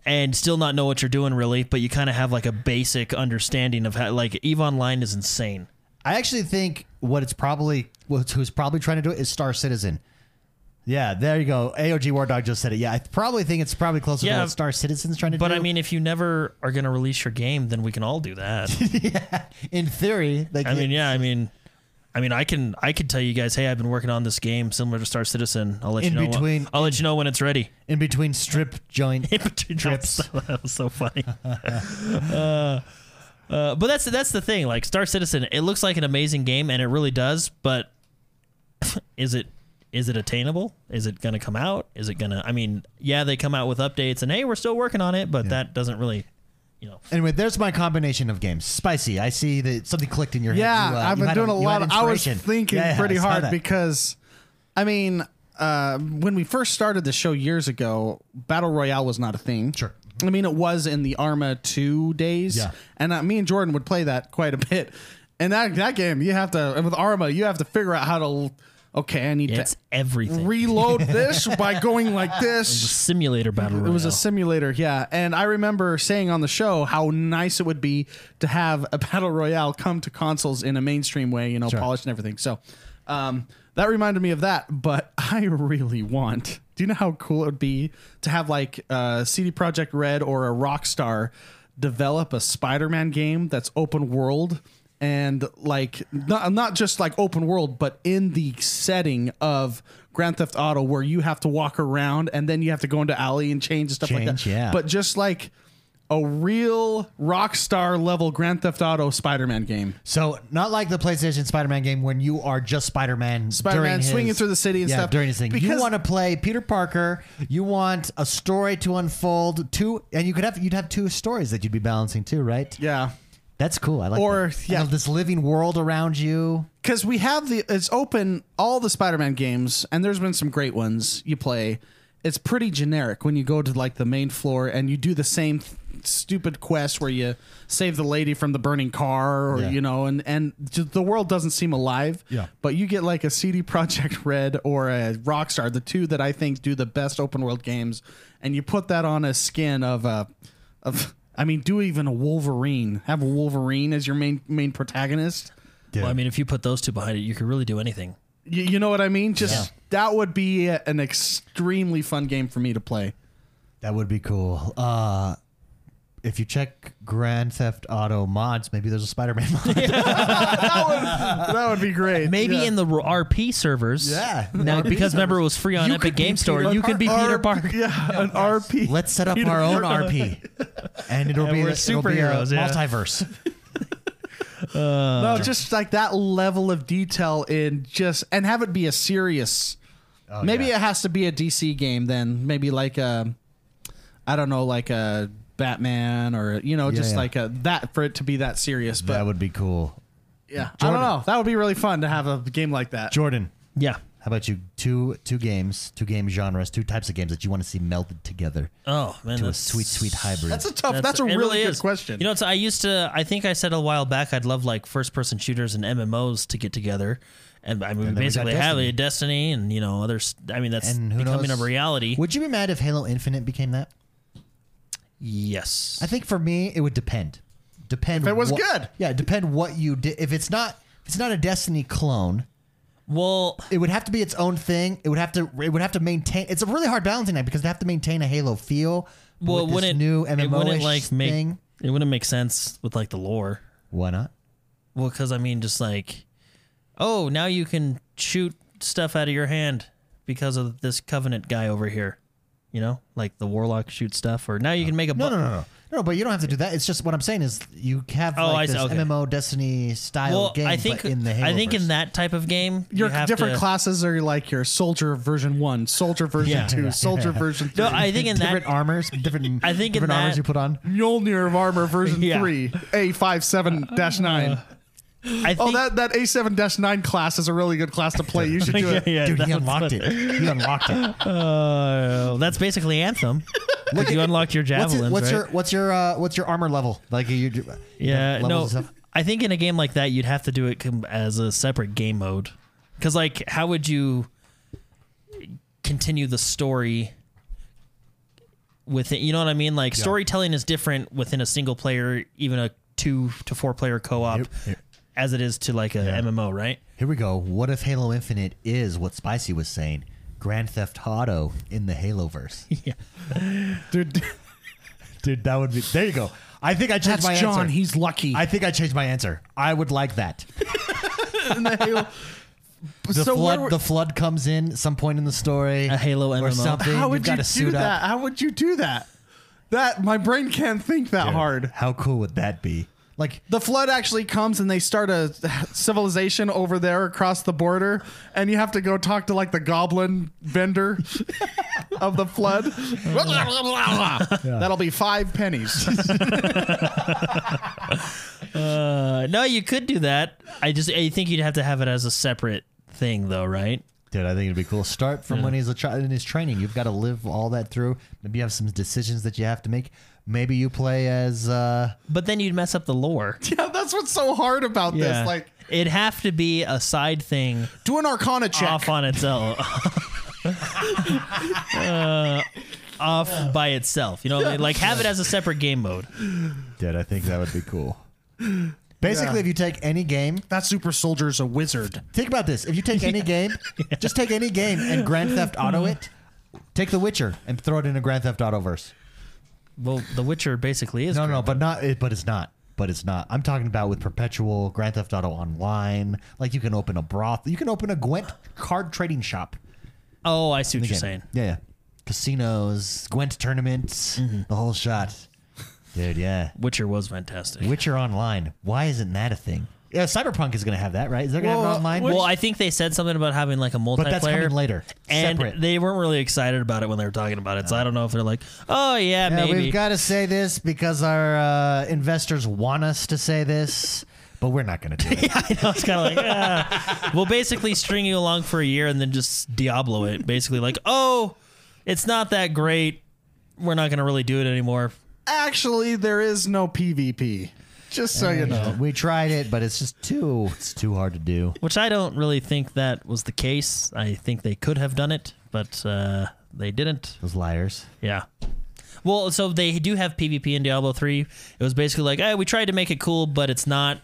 and still not know what you're doing really, but you kind of have like a basic understanding of how like Eve Online is insane. I actually think what it's probably what who's probably trying to do it is Star Citizen. Yeah, there you go. AOG War Dog just said it. Yeah, I probably think it's probably closer to what Star Citizen's trying to But do. But I mean, if you never are going to release your game, then we can all do that. yeah, in theory, like I mean, yeah, I mean, I mean, I can I can tell you guys, hey, I've been working on this game similar to Star Citizen. I'll let In you know. between- when, I'll let you know when it's ready. in between strip joint In between trips. That was so, that was so funny. uh, uh, but that's that's the thing. Like Star Citizen, it looks like an amazing game, and it really does. But is it is it attainable? Is it going to come out? Is it going to? I mean, yeah, they come out with updates, and hey, we're still working on it, but that doesn't really, you know. Anyway, there's my combination of games. Spicy. I see that something clicked in your yeah, head. You, uh, I've been doing a you lot. Of, I was thinking Yeah, yeah, pretty hard that. because, I mean, uh, when we first started the show years ago, battle royale was not a thing. Sure. I mean, it was in the Arma two days. Yeah. and uh, me and Jordan would play that quite a bit. And that that game, you have to and with Arma, you have to figure out how to. Okay, I need It's to everything. reload this by going like this. Simulator battle. It was a simulator, yeah. And I remember saying on the show how nice it would be to have a battle royale come to consoles in a mainstream way, you know, polished and everything. So um, that reminded me of that. But I really want. Do you know how cool it would be to have like uh, CD Projekt Red or a Rockstar develop a Spider-Man game that's open world? And like not not just like open world, but in the setting of Grand Theft Auto, where you have to walk around and then you have to go into alley and change and stuff like that. yeah. But just like a real Rockstar level Grand Theft Auto Spider-Man game. So not like the PlayStation Spider-Man game when you are just Spider-Man, Spider-Man during his- swinging through the city and yeah, stuff. during his thing. Because you want to play Peter Parker. You want a story to unfold. Two, and you could have you'd have two stories that you'd be balancing too, right? Yeah. That's cool. I like. Or, that. yeah. This living world around you. because we have the it's open all the spider-man games and there's been some great ones you play it's pretty generic when you go to like the main floor and you do the same th- stupid quest where you save the lady from the burning car or Yeah. you know and and the world doesn't seem alive Yeah. but you get like a cd projekt red or a rockstar the two that i think do the best open world games and you put that on a skin of a of i mean do even a wolverine have a wolverine as your main main protagonist Well, I mean, if you put those two behind it, you could really do anything. you, you know what I mean? Just Yeah. that would be a- an extremely fun game for me to play. That would be cool. Uh, if you check Grand Theft Auto mods, maybe there's a Spider-Man mod. That would be great. Maybe Yeah. in the RP servers. Yeah. Now, RP because remember, it was free on You Epic could be Game Store. Peter You could be Peter R- Parker. Yeah, an RP. Let's set up Peter our own RP, and it'll And be we're it'll be a superheroes, yeah. multiverse. Uh, no, just like that level of detail in just and have it be a serious. Oh, maybe Oh, yeah. it has to be a DC game then. Maybe like a, I don't know, like a Batman or you know, Yeah, just yeah. like a that for it to be that serious. But that would be cool. yeah, I Jordan. don't know. That would be really fun to have a game like that. Jordan, Yeah. How about you? Two two games, two game genres, two types of games that you want to see melded together Oh man, to a that's sweet, sweet hybrid. That's a tough. That's, a it really, good is. question. You know, it's, I used to. I think I said a while back I'd love like first person shooters and MMOs to get together, and I mean And then we got basically have Destiny. a Destiny and you know others. I mean that's And who becoming knows? a reality. Would you be mad if Halo Infinite became that? Yes, I think for me, it would depend. Depend If it was what- good. Yeah, depend what you did. If it's not, if it's not a Destiny clone, well, it would have to be its own thing. It would have to. It would have to maintain. It's a really hard balancing act because they have to maintain a Halo feel. well, with this wouldn't new it wouldn't like make thing. it wouldn't make sense with like the lore. Why not? Well, because I mean, just like, oh, now you can shoot stuff out of your hand because of this Covenant guy over here. You know, like the Warlock shoot stuff, or now you can make a No, bu- no, no, no, no. But you don't have to do that. It's just what I'm saying is you have Oh, I like see, this okay. MMO Destiny style Well, game, I think but in the Halo I think in that type of game, your you have different to, classes are like your soldier version one, soldier version Yeah. two, soldier version three. No, I think in different that armors, different. I think in different armors that- you put on. Mjolnir of armor version Yeah. three, A five seven dash nine. Uh, I think Oh, that that A seven dash nine class is a really good class to play. You should do yeah, it. yeah, Dude, he that's unlocked it. He unlocked it. Uh, that's basically Anthem. Like you unlocked your What's, javelins, it, what's right? your what's your uh, what's your armor level? Like you, you yeah, levels no. and stuff? I think in a game like that, you'd have to do it com- as a separate game mode. Because like, how would you continue the story? With it, you know what I mean. Like storytelling is different within a single player, even a two to four player co op, Here- here- as it is to like a MMO, right? Here we go. What if Halo Infinite is what Spicy was saying? Grand Theft Auto in the Halo verse. Yeah. Dude, Dude, that would be. There you go. I think I changed that's my John. answer. He's lucky. I think I changed my answer. I would like that. in the Halo. The so flood. the flood comes in some point in the story. A Halo or MMO. something. how You've would got you to suit do up. that? How would you do that? That my brain can't think that hard. How cool would that be? Like The flood actually comes and they start a civilization over there across the border, and you have to go talk to like the goblin vendor of the flood. That'll be five pennies. Uh, no, you could do that. I just I think you'd have to have it as a separate thing, though, right? Dude, I think it'd be cool. Start from when he's a child in his training. You've got to live all that through. Maybe you have some decisions that you have to make. Maybe you play as uh But then you'd mess up the lore. yeah, that's what's so hard about this. Like, it'd have to be a side thing do an Arcana check. off on its own. uh, off by itself. You know, what I mean? like have it as a separate game mode. Dude, I think that would be cool. Basically, Yeah. if you take any game, that super soldier's a wizard. think about this. If you take any game, just take any game and Grand Theft Auto it. Take The Witcher and throw it in a Grand Theft Auto verse. Well, The Witcher basically is. No, no, Grand but not. It, but it's not. But it's not. I'm talking about with perpetual Grand Theft Auto online. Like you can open a broth. You can open a Gwent card trading shop. Oh, I see what you're saying. Yeah, yeah. Casinos, Gwent tournaments, Mm-hmm. the whole shot. Dude, yeah. Witcher was fantastic. Witcher Online. Why isn't that a thing? Yeah, Cyberpunk is going to have that, right? Is there going to have Well, it online? well, I think they said something about having like a multiplayer. but that's coming later. And Separate. they weren't really excited about it when they were talking about it. So I don't know if they're like, oh yeah, yeah, maybe. we've got to say this because our uh, investors want us to say this, but we're not going to do it. I know it's kind of like, ah. we'll basically string you along for a year and then just Diablo it. Basically, like, oh, it's not that great. We're not going to really do it anymore. Actually, there is no PvP. Just so you know. we tried it, but it's just too it's too hard to do. Which I don't really think that was the case. I think they could have done it, but uh, they didn't. Those liars. Yeah. Well, so they do have PvP in Diablo 3. It was basically like, hey, we tried to make it cool, but it's not.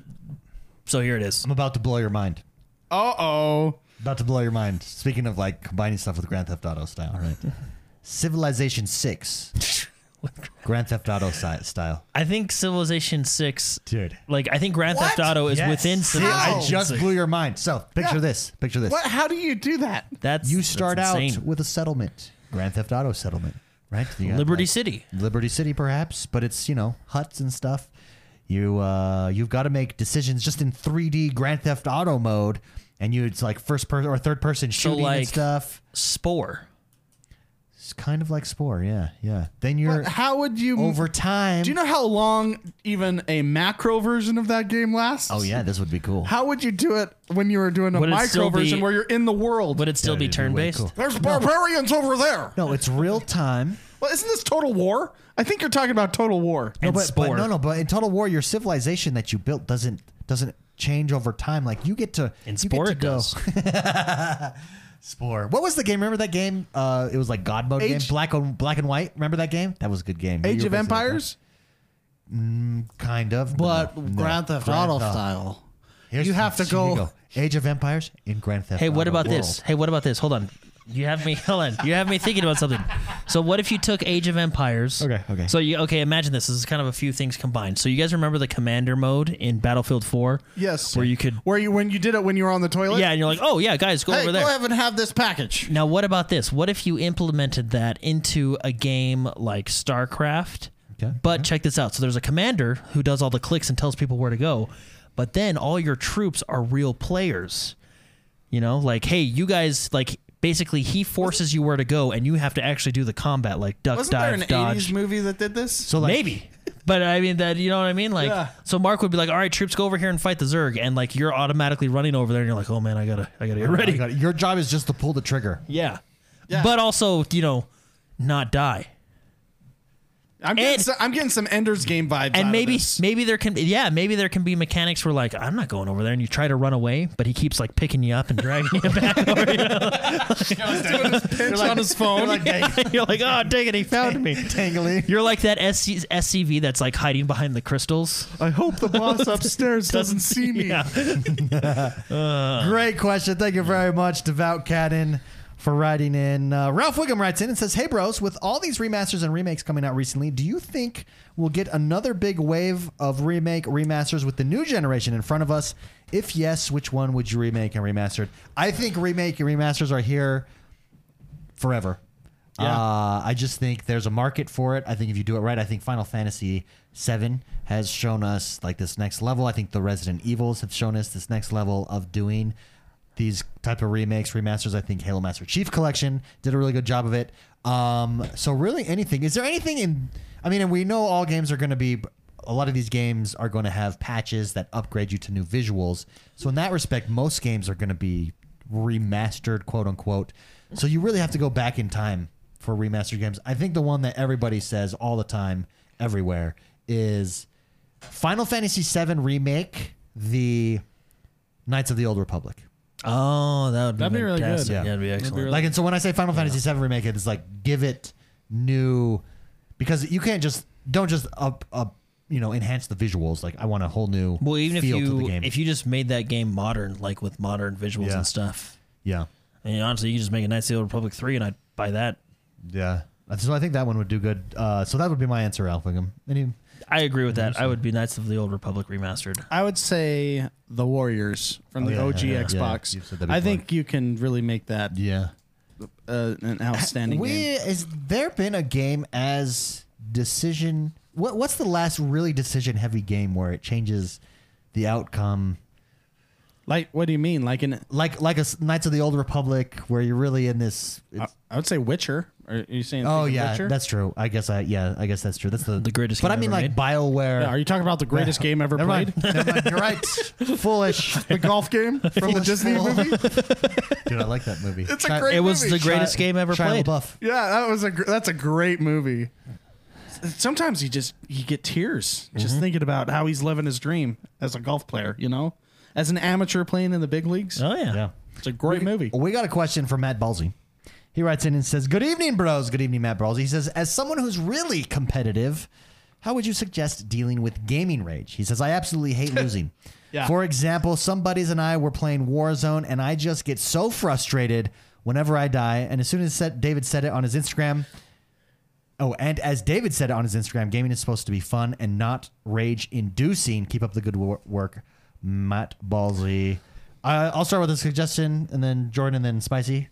So here it is. I'm about to blow your mind. Uh oh. About to blow your mind. Speaking of like combining stuff with Grand Theft Auto style, right? Civilization Six, Grand Theft Auto si- style, I think Civilization 6, dude. like, I think Grand Theft What? Auto is Yes. within See, I just 6. blew your mind. So picture Yeah. this. Picture this. What? How do you do that? That's You start that's out insane. with a settlement, Grand Theft Auto settlement, right? You got, Liberty like, City. Liberty City, perhaps, but it's you know huts and stuff. You uh, you've got to make decisions just in 3D Grand Theft Auto mode, and you it's like first person or third person shooting like- and stuff. Spore. It's kind of like Spore. Yeah, yeah. Then you're But how would you over time. Do you know how long even a macro version of that game lasts? Oh yeah, this would be cool. How would you do it when you were doing a Would it micro still be- version where you're in the world? Would it still Yeah, be turn based? cool. There's barbarians over there. No, it's real time. Well, isn't this Total War? I think you're talking about Total War. No, And but, but Spore. no, no. But in Total War, your civilization that you built doesn't doesn't change over time. Like you get to In you Spore, get it to go. does. Spore. What was the game? Remember that game? Uh, it was like God mode game, black and black and white. Remember that game? That was a good game. Age You of basically Empires, that. kind of, but no, no. Grand Theft Grand Auto Theft- style. Here's- you have to here you go. Age of Empires in Grand Theft. Hey, what Auto about this? world. Hey, what about this? Hold on. You have me. Hold on. You have me thinking about something. So, what if you took Age of Empires? Okay, okay. So you okay? Imagine this. This is kind of a few things combined. So you guys remember the Commander mode in Battlefield 4? Yes, Where you could. where you when you did it when you were on the toilet. Yeah, and you're like, oh yeah, guys, go Hey, over there. go there. ahead and have this package. Now, what about this? What if you implemented that into a game like StarCraft? Okay. But check this out. So there's a commander who does all the clicks and tells people where to go, but then all your troops are real players. You know, like, hey, you guys, like, basically he forces you where to go, and you have to actually do the combat, like duck, Wasn't there an dodge. '80s movie that did this? So like, Maybe. But I mean that you know what I mean? Like Yeah. so Mark would be like, All right, troops go over here and fight the Zerg and like you're automatically running over there and you're like, Oh man, I gotta I gotta get oh, ready. got it. Your job is just to pull the trigger. Yeah. Yeah. But also, you know, not die. I'm getting, And- some, I'm getting some Ender's Game vibes. out And of maybe this. maybe there can be yeah, maybe there can be mechanics where like, I'm not going over there and you try to run away, but he keeps like picking you up and dragging you back over. You know? pinch on his phone. You're like, dang, You're like, oh dang it, he found me. tangly. You're like that SC- SCV that's like hiding behind the crystals. I hope the boss upstairs doesn't see me. Yeah. Great question. Thank you very much, Devout Cannon, for writing in. Uh, Ralph Wiggum writes in and says, Hey, bros, with all these remasters and remakes coming out recently, do you think we'll get another big wave of remake remasters with the new generation in front of us? If yes, which one would you remake and remaster? I think remake and remasters are here forever. Yeah. Uh, I just think there's a market for it. I think if you do it right, I think Final Fantasy VII has shown us like this next level. I think the Resident Evils have shown us this next level of doing these type of remakes, remasters. I think Halo Master Chief Collection did a really good job of it. Um, so really, anything? Is there anything in? I mean, and we know all games are going to be. A lot of these games are going to have patches that upgrade you to new visuals. So in that respect, most games are going to be remastered, quote unquote. So you really have to go back in time for remastered games. I think the one that everybody says all the time, everywhere, is Final Fantasy VII remake, the Knights of the Old Republic. Oh, that would be, That'd be really good. fantastic. Yeah. Yeah, that'd be That'd be excellent. really- Like, and so when I say Final Fantasy VII remake, it is like give it new, because you can't just don't just up up you know enhance the visuals. Like I want a whole new Well, even if feel to the you game. if you just made that game modern, like with modern visuals Yeah. and stuff, yeah, and honestly, you can just make a Knights of the Old Republic three, and I'd buy that. yeah. So I think that one would do good. Uh, so that would be my answer, Ralph Wiggum. Any? I agree with that. I would be Knights of the Old Republic remastered. I would say the Warriors from Oh, the yeah, OG yeah, yeah. Xbox. Yeah, you've said that I before. think you can really make that Yeah. uh, an outstanding we, game. Has there been a game as decision? What What's the last really decision heavy game where it changes the outcome? Like, what do you mean? Like in, Like like a s- Knights of the Old Republic, where you're really in this. I, it's- I would say Witcher. Are you saying? oh think of yeah, Witcher? that's true. I guess I yeah I guess that's true. That's the The greatest But game I mean ever like made. Bioware. Yeah, are you talking about the greatest game ever Never played? mind. Never mind. You're right. Foolish. the golf game from the Foolish Disney fool. movie. Dude, I like that movie. It's a great It was movie. the greatest game ever Shia played. LaBeouf. Yeah, that was a gr- that's a great movie. Sometimes you just you get tears just Mm-hmm. thinking about how he's living his dream as a golf player. You know, as an amateur playing in the big leagues. Oh yeah. Yeah. It's a great movie. We got a question from Matt Balsey. He writes in and says, Good evening, bros. Good evening, Matt Balsey. He says, As someone who's really competitive, how would you suggest dealing with gaming rage? He says, I absolutely hate losing. Yeah. For example, some buddies and I were playing Warzone, and I just get so frustrated whenever I die. And as soon as David said it on his Instagram, Oh, and as David said on his Instagram, gaming is supposed to be fun and not rage inducing. Keep up the good wor- work, Matt Ballsy. Uh, I'll start with a suggestion, and then Jordan, and then Spicy.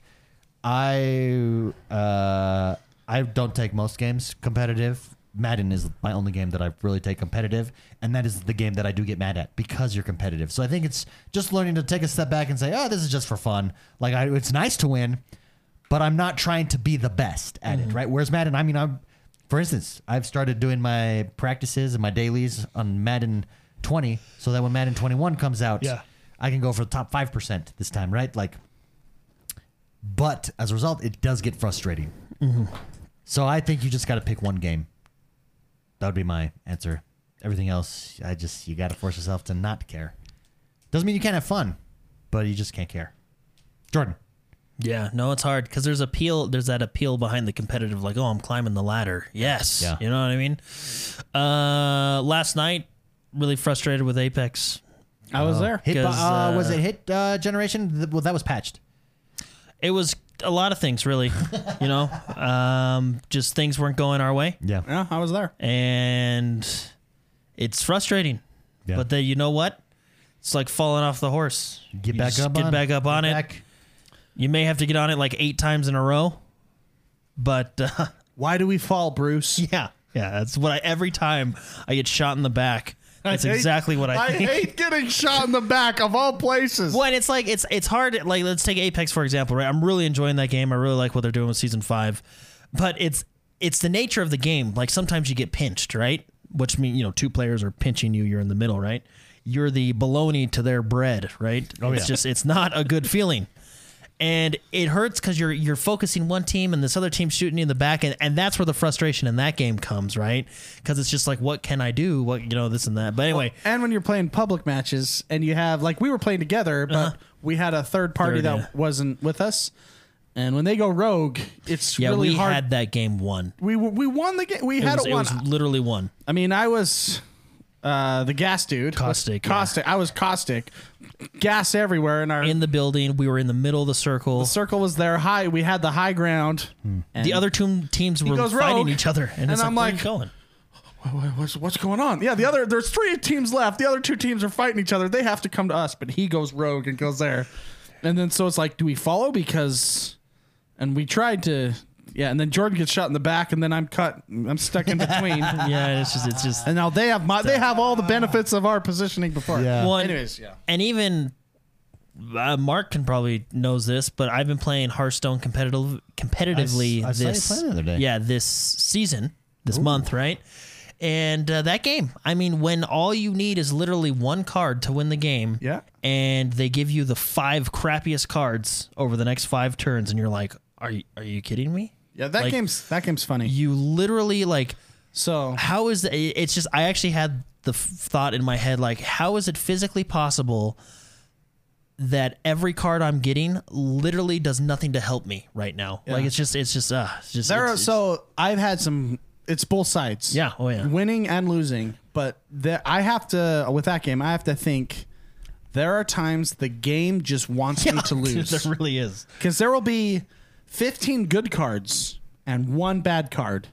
I uh, I don't take most games competitive. Madden is my only game that I really take competitive, and that is the game that I do get mad at because you're competitive. So I think it's just learning to take a step back and say, "Oh, this is just for fun." Like I, it's nice to win, but I'm not trying to be the best at Mm-hmm. it, right? Whereas Madden, I mean, I'm, for instance, I've started doing my practices and my dailies on Madden 20, so that when Madden 21 comes out, Yeah. I can go for the top five percent this time, right? Like, but as a result, it does get frustrating. Mm-hmm. So I think you just got to pick one game. That would be my answer. Everything else, I just you got to force yourself to not care. Doesn't mean you can't have fun, but you just can't care. Jordan, Yeah, no, it's hard because there's appeal. There's that appeal behind the competitive, like, oh, I'm climbing the ladder. Yes, Yeah. you know what I mean. Uh, last night, really frustrated with Apex. I was there. hit. 'Cause, Uh, was uh, it hit uh, generation? Th- Well, that was patched. It was a lot of things, really. you know, um, just things weren't going our way, Yeah, Yeah, I was there. and it's frustrating. Yeah. But then you know what? It's like falling off the horse. get You back just up. Get on back up on Get it. You may have to get on it like eight times in a row, but uh, Why do we fall, Bruce? yeah, yeah, that's what I every time I get shot in the back. That's hate- exactly what I, I think. hate getting shot in the back of all places. Well, and it's like it's it's hard. Like let's take Apex for example, right? I'm really enjoying that game. I really like what they're doing with season five, but it's it's the nature of the game. Like sometimes you get pinched, right? Which mean you know two players are pinching you. You're in the middle, right? You're the baloney to their bread, right? Oh It's yeah. just it's not a good feeling. And it hurts because you're you're focusing one team and this other team shooting you in the back, and, and that's where the frustration in that game comes, right? Because it's just like, what can I do? What you know, this and that. But anyway, and when you're playing public matches and you have like we were playing together, but we had a third party Uh-huh. Third, that yeah. wasn't with us. And when they go rogue, it's yeah, really we hard. had that game won. we we won the game. We It had was, it it won. was literally won. I mean, I was uh, the gas dude. Caustic, yeah. Caustic. I was caustic. Gas everywhere, and our in the building. We were in the middle of the circle. The circle was there. High. We had the high ground. And the other two teams were goes fighting rogue, each other, and, and it's I'm like, like- where are you going? what's what's going on? Yeah, the other there's three teams left. The other two teams are fighting each other. They have to come to us, but he goes rogue and goes there. And then so it's like, do we follow? Because and we tried to yeah, and then Jordan gets shot in the back, and then I'm cut. I'm stuck in between. Yeah, it's just it's just And now they have my they have all the benefits of our positioning before. Yeah. Well, and- Anyways, yeah. and even uh, Mark can probably knows this, but I've been playing Hearthstone competitive competitively I s- I saw you this the other day. yeah this season this month right. And uh, that game, I mean, when all you need is literally one card to win the game, Yeah. and they give you the five crappiest cards over the next five turns, and you're like, "Are you are you kidding me?" Yeah, that Like- game's that game's funny. You literally like So how is the, it's just I actually had the f- thought in my head like how is it physically possible that every card I'm getting literally does nothing to help me right now. Like it's just it's just uh it's just there are it's- so I've had some. It's both sides. Yeah, oh, yeah. winning and losing. But there, I have to with that game. I have to think. There are times the game just wants me to lose there really is. because there will be 15 good cards and one bad card,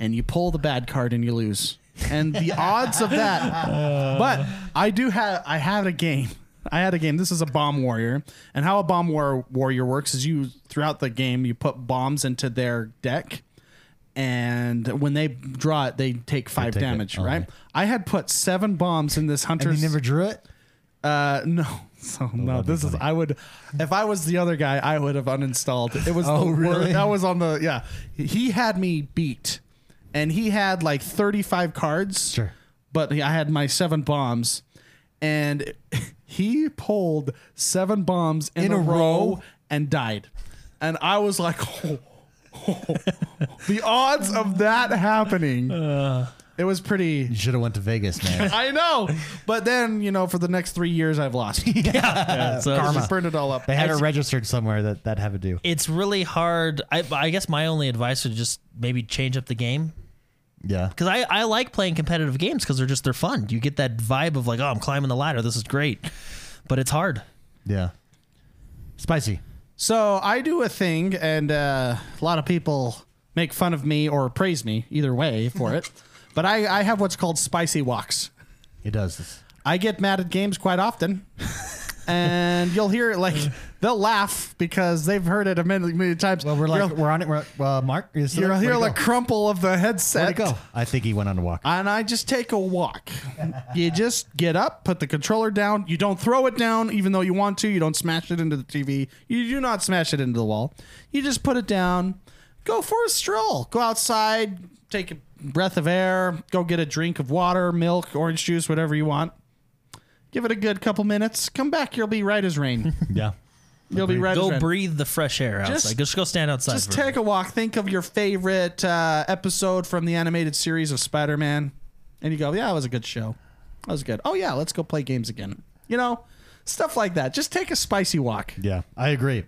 and you pull the bad card and you lose. And the odds of that. But I do have. I had a game. I had a game. This is a bomb warrior, and how a bomb war- warrior works is you throughout the game you put bombs into their deck, and when they draw it, they take five take it. damage. Oh, right? okay. I had put seven bombs in this And hunter's. you never drew it. Uh, no. So no, this is. I would if I was the other guy, I would have uninstalled. It was Oh, the really? worst. That was on the yeah. He had me beat, and he had like thirty five cards. Sure. but I had my seven bombs, and he pulled seven bombs in, In a, a row, row? and died, and I was like, oh, the odds of that happening. Uh. It was pretty. You should have went to Vegas, man. I know, but then you know, for the next three years, I've lost. Yeah, so I just burned it all up. They had I it registered somewhere that that have to do. it's really hard. I I guess my only advice would just maybe change up the game Yeah. because I, I like playing competitive games because they're just they're fun. You get that vibe of like oh I'm climbing the ladder. This is great, but it's hard. Yeah. Spicy. So I do a thing, and uh, a lot of people make fun of me or praise me, either way, for it. But I, I have what's called spicy walks. He does this. I get mad at games quite often, and you'll hear it like they'll laugh because they've heard it a million, million times. Well, we're like you're, we're on it. We're, uh, Mark, you're there? hear go? crumple of the headset. Where'd he go? I think he went on a walk. and I just take a walk. you just get up, put the controller down. You don't throw it down, even though you want to. You don't smash it into the TV. You do not smash it into the wall. You just put it down. Go for a stroll. Go outside. Take a breath of air. Go get a drink of water, milk, orange juice, whatever you want. Give it a good couple minutes. Come back. You'll be right as rain. yeah. You'll be right as Go rain. breathe the fresh air outside. Just- Just, go stand outside. Just for a take a walk. Think of your favorite uh, episode from the animated series of Spider Man. And you go, yeah, it was a good show. That was good. Oh, yeah, let's go play games again. You know, stuff like that. Just take a spicy walk. Yeah, I agree.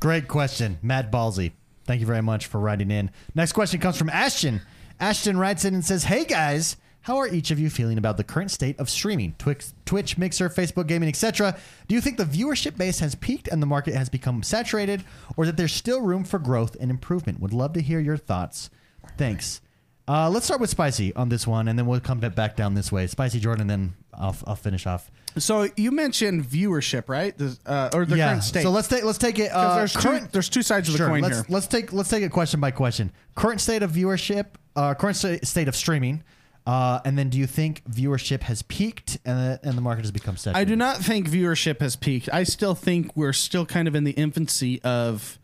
Great question, Matt Ballsy. Thank you very much for writing in. Next question comes from Ashton. Ashton writes in and says, "Hey guys, how are each of you feeling about the current state of streaming? Twix, Twitch, Mixer, Facebook gaming, etc. Do you think the viewership base has peaked and the market has become saturated, or that there's still room for growth and improvement? Would love to hear your thoughts. Thanks." Uh, let's start with Spicy on this one, and then we'll come back down this way. Spicy Jordan, then I'll, I'll finish off. So you mentioned viewership, right? The, uh, or the yeah. current state. So let's take let's take it. Uh, there's, current, two, there's two sides of the Sure. coin let's here. let's take let's take it question by question. Current state of viewership, uh, current sta- state of streaming, uh, and then do you think viewership has peaked and the, and the market has become saturated? I do not think viewership has peaked. I still think we're still kind of in the infancy of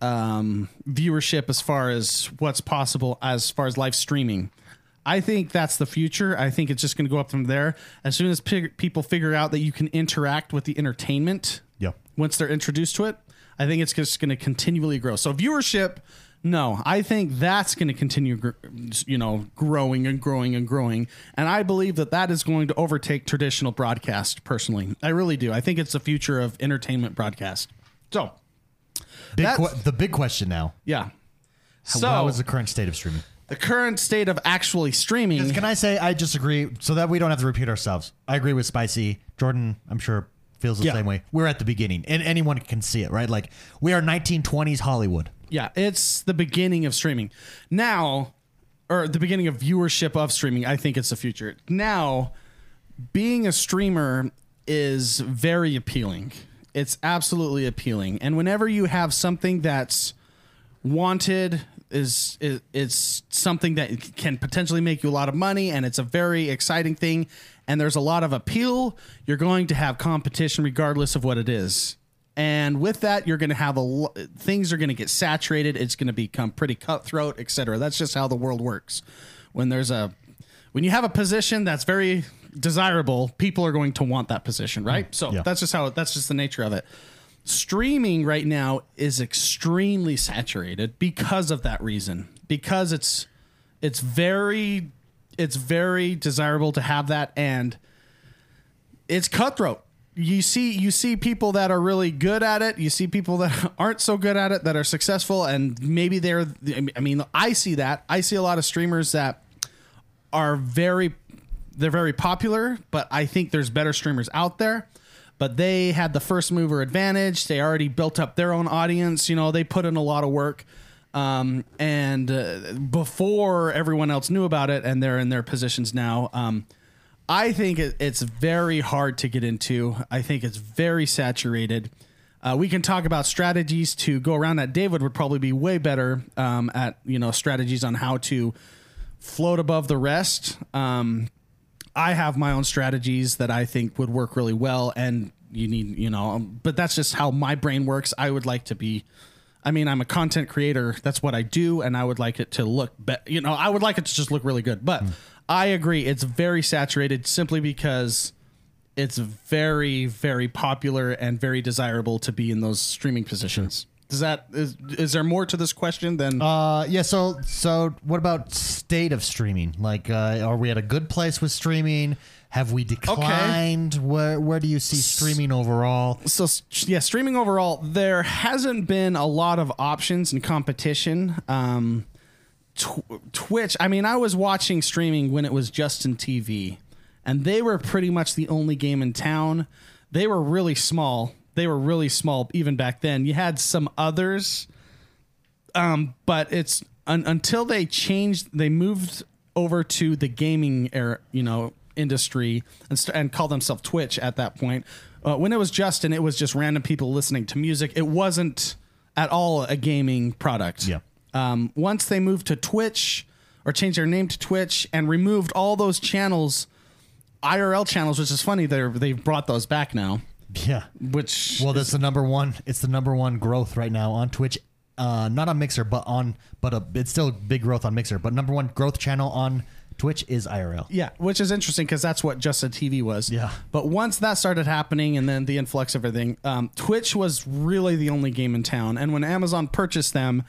um, viewership as far as what's possible as far as live streaming. I think that's the future. I think it's just going to go up from there. As soon as pe- people figure out that you can interact with the entertainment, Yeah. once they're introduced to it, I think it's just going to continually grow. So viewership, no, I think that's going to continue, gr- you know, growing and growing and growing. And I believe that that is going to overtake traditional broadcast. Personally, I really do. I think it's the future of entertainment broadcast. So, Big que- the big question now. yeah. So, So how is the current state of streaming? the current state of actually streaming. Can I say I disagree so that we don't have to repeat ourselves? I agree with Spicy. Jordan, I'm sure feels the Yeah. same way. We're at the beginning, and anyone can see it, right? Like we are 1920s Hollywood. Yeah, it's the beginning of streaming. Now, or the beginning of viewership of streaming, I think it's the future. Now, being a streamer is very appealing. It's absolutely appealing. And whenever you have something that's wanted is, is it's something that can potentially make you a lot of money and it's a very exciting thing and there's a lot of appeal you're going to have competition regardless of what it is and with that you're going to have a things are going to get saturated. It's going to become pretty cutthroat etc that's just how the world works. When there's a when you have a position that's very desirable people are going to want that position mm. right? So Yeah. that's just how that's just the nature of it. Streaming right now is extremely saturated because of that reason. Because it's it's very it's very desirable to have that and it's cutthroat you see you see people that are really good at it you see people that aren't so good at it that are successful and maybe they're i mean i see that i see a lot of streamers that are very they're very popular, but I think there's better streamers out there. But they had the first mover advantage. They already built up their own audience. You know, they put in a lot of work. Um, and uh, before everyone else knew about it, and they're in their positions now, um, I think it, it's very hard to get into. I think it's very saturated. Uh, we can talk about strategies to go around that. David would probably be way better um, at you know strategies on how to float above the rest. Um, I have my own strategies that I think would work really well, and you need, you know, um, but that's just how my brain works. I would like to be. I mean, I'm a content creator. That's what I do, and I would like it to look, be- you know, I would like it to just look really good. But I agree, it's very saturated simply because it's very, very popular and very desirable to be in those streaming positions. Does that is is there more to this question than? Uh, yeah. So, so what about state of streaming? Like, uh, are we at a good place with streaming? Have we declined? Where Where do you see streaming overall? so s- yeah, streaming overall, there hasn't been a lot of options and competition. Um, tw- Twitch, I mean, I was watching streaming when it was Justin TV, and they were pretty much the only game in town. They were really small. They were really small even back then. You had some others, um, but it's un- until they changed, they moved over to the gaming era, you know, industry and, st- and called themselves Twitch at that point. Uh, when it was Justin, it was just random people listening to music. It wasn't at all a gaming product. Yeah. Um, once they moved to Twitch or changed their name to Twitch and removed all those channels, IRL channels, which is funny, they they've brought those back now. Yeah. Which Well, that's the number one. It's the number one growth right now on Twitch. Uh, not on Mixer, but on, but a, it's still big growth on Mixer. But number one growth channel on Twitch is IRL. Yeah, which is interesting because that's what Justin TV was. Yeah. But once that started happening and then the influx of everything, um, Twitch was really the only game in town. And when Amazon purchased them,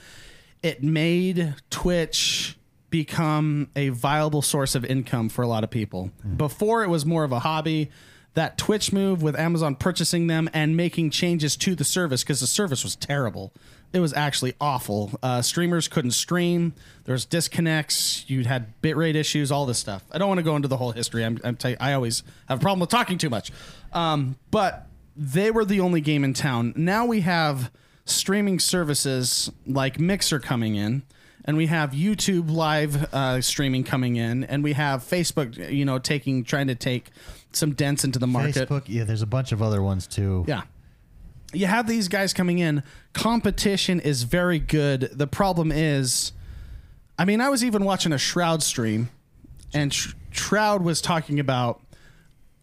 it made Twitch become a viable source of income for a lot of people. Before it was more of a hobby. That Twitch move with Amazon purchasing them and making changes to the service because the service was terrible. It was actually awful. Uh, streamers couldn't stream. There's disconnects. You had bitrate issues. All this stuff. I don't want to go into the whole history. I'm, I'm you, I always have a problem with talking too much. Um, but they were the only game in town. Now we have streaming services like Mixer coming in, and we have YouTube live uh, streaming coming in, and we have Facebook, you know, taking trying to take some dents into the market. Facebook. Yeah, there's a bunch of other ones too. Yeah. You have these guys coming in. Competition is very good. The problem is, I mean, I was even watching a Shroud stream, and Sh- Shroud was talking about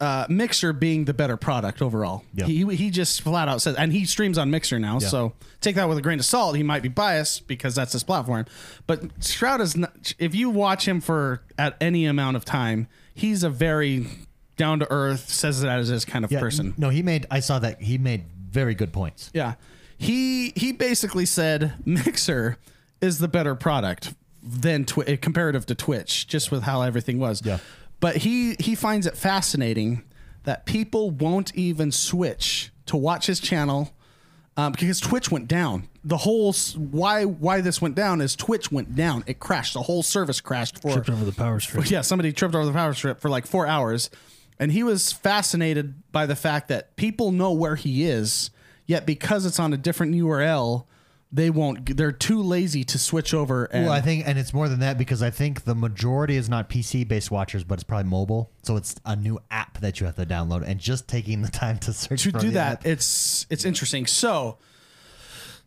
uh, Mixer being the better product overall. Yeah. He he just flat out says, and he streams on Mixer now. Yeah. So take that with a grain of salt. He might be biased because that's his platform, but Shroud is not. If you watch him for at any amount of time, he's a very down to earth, says it as his kind of Yeah, person. No, he made. I saw that he made very good points. Yeah. He he basically said Mixer is the better product than twi- comparative to Twitch, just with how everything was. Yeah. But he he finds it fascinating that people won't even switch to watch his channel um, because Twitch went down. The whole s- why why this went down is Twitch went down. It crashed. The whole service crashed for Tripped over the power strip. yeah, somebody tripped over the power strip for like four hours, and he was fascinated by the fact that people know where he is, yet because it's on a different URL, they won't. They're too lazy to switch over. And Well, I think, and it's more than that because I think the majority is not PC based watchers, but it's probably mobile. So it's a new app that you have to download, and just taking the time to search to for do that, app. it's it's interesting. So.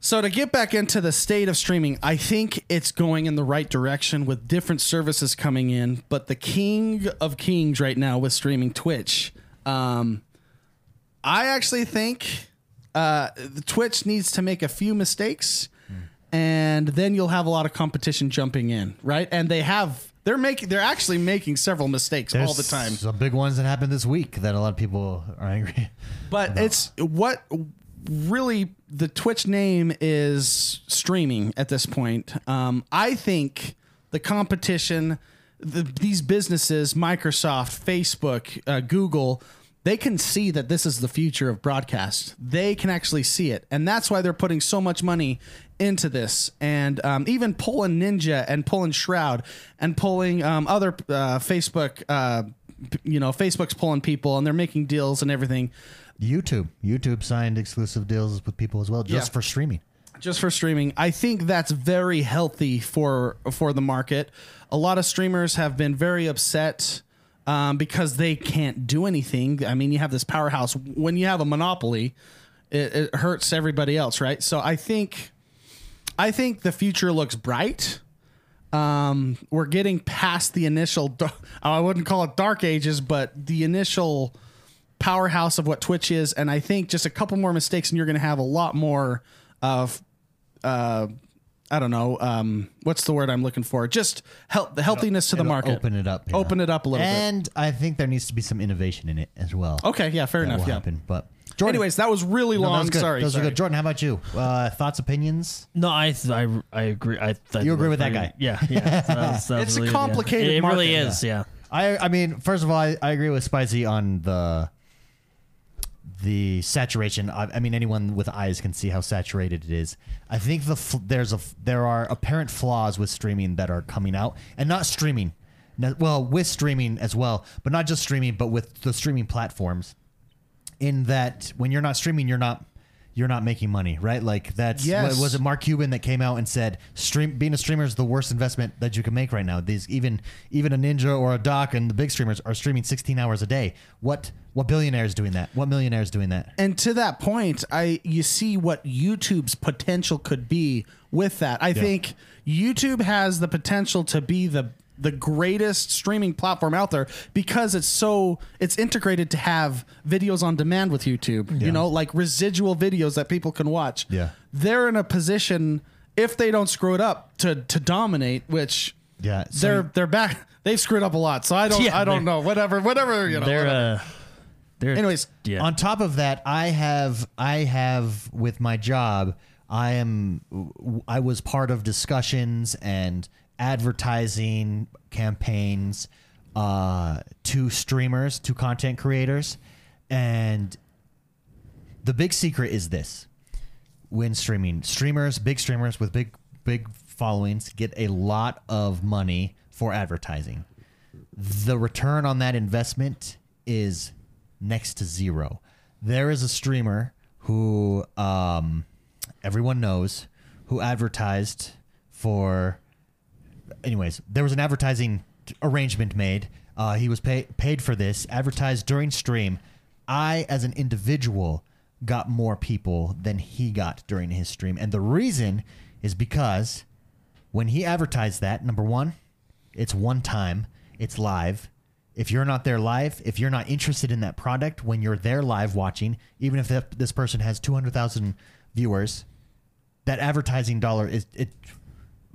So to get back into the state of streaming, I think it's going in the right direction with different services coming in. But the king of kings right now with streaming Twitch, um, I actually think uh, the Twitch needs to make a few mistakes, and then you'll have a lot of competition jumping in, right? And they have they're making they're actually making several mistakes all the time. Some big ones that happened this week that a lot of people are angry. But it's what really the Twitch name is streaming at this point. Um, I think the competition, the, these businesses, Microsoft, Facebook, uh, Google, they can see that this is the future of broadcast. They can actually see it, and that's why they're putting so much money into this. And um, even pulling Ninja and pulling Shroud and pulling um, other uh, Facebook. Uh, you know, Facebook's pulling people, and they're making deals and everything YouTube, YouTube signed exclusive deals with people as well, just Yeah. for streaming. just for streaming. I think that's very healthy for for the market. A lot of streamers have been very upset um, because they can't do anything. I mean, you have this powerhouse. When you have a monopoly, it, it hurts everybody else, right? So I think I think the future looks bright. Um, we're getting past the initial. I wouldn't call it dark ages, but the initial powerhouse of what Twitch is, and I think just a couple more mistakes, and you're going to have a lot more of, uh, I don't know, um, what's the word I'm looking for? Just help the healthiness to the market. Open it up. yeah. Open it up a little bit. and I think there needs to be some innovation in it as well. Okay, yeah, fair that enough. will Yeah. happen. But Jordan, Anyways, that was really no, that long. was good. Sorry, those sorry. are good. Jordan, how about you? Uh, thoughts, opinions? No, I th- I, I agree. I, I You agree with that guy? Yeah, yeah. That was- that was It's a really good, yeah. complicated It, it really market. is. Yeah. I I mean, first of all, I, I agree with Spicy on the the saturation. I, I mean, anyone with eyes can see how saturated it is. I think the f- there's a f- there are apparent flaws with streaming that are coming out, and not streaming. Well, with streaming as well, but not just streaming, but with the streaming platforms. In that, when you're not streaming, you're not you're not making money, right? Like that's Yes. what, was it Mark Cuban that came out and said stream being a streamer is the worst investment that you can make right now. These even even a Ninja or a Doc and the big streamers are streaming 16 hours a day. What what billionaire is doing that? What millionaire is doing that? And to that point, I you see what YouTube's potential could be with that. I think YouTube has the potential to be the the greatest streaming platform out there because it's so it's integrated to have videos on demand with YouTube. You know, like residual videos that people can watch. Yeah. They're in a position if they don't screw it up to to dominate, which Yeah, so- they're they're back they've screwed up a lot. So I don't Yeah, I don't know. Whatever, whatever, you know. they're whatever. uh, they're Anyways, yeah. On top of that, I have I have with my job, I am I was part of discussions and advertising campaigns uh, to streamers, to content creators, and the big secret is this: when streaming, streamers, big streamers with big big followings get a lot of money for advertising the return on that investment is next to zero. There is a streamer who um, everyone knows who advertised for. Anyways, there was an advertising arrangement made. Uh, he was pay- paid for this, advertised during stream. I, as an individual, got more people than he got during his stream. And the reason is because when he advertised that, number one, it's one time, it's live. If you're not there live, if you're not interested in that product when you're there live watching, even if this person has 200,000 viewers, that advertising dollar is it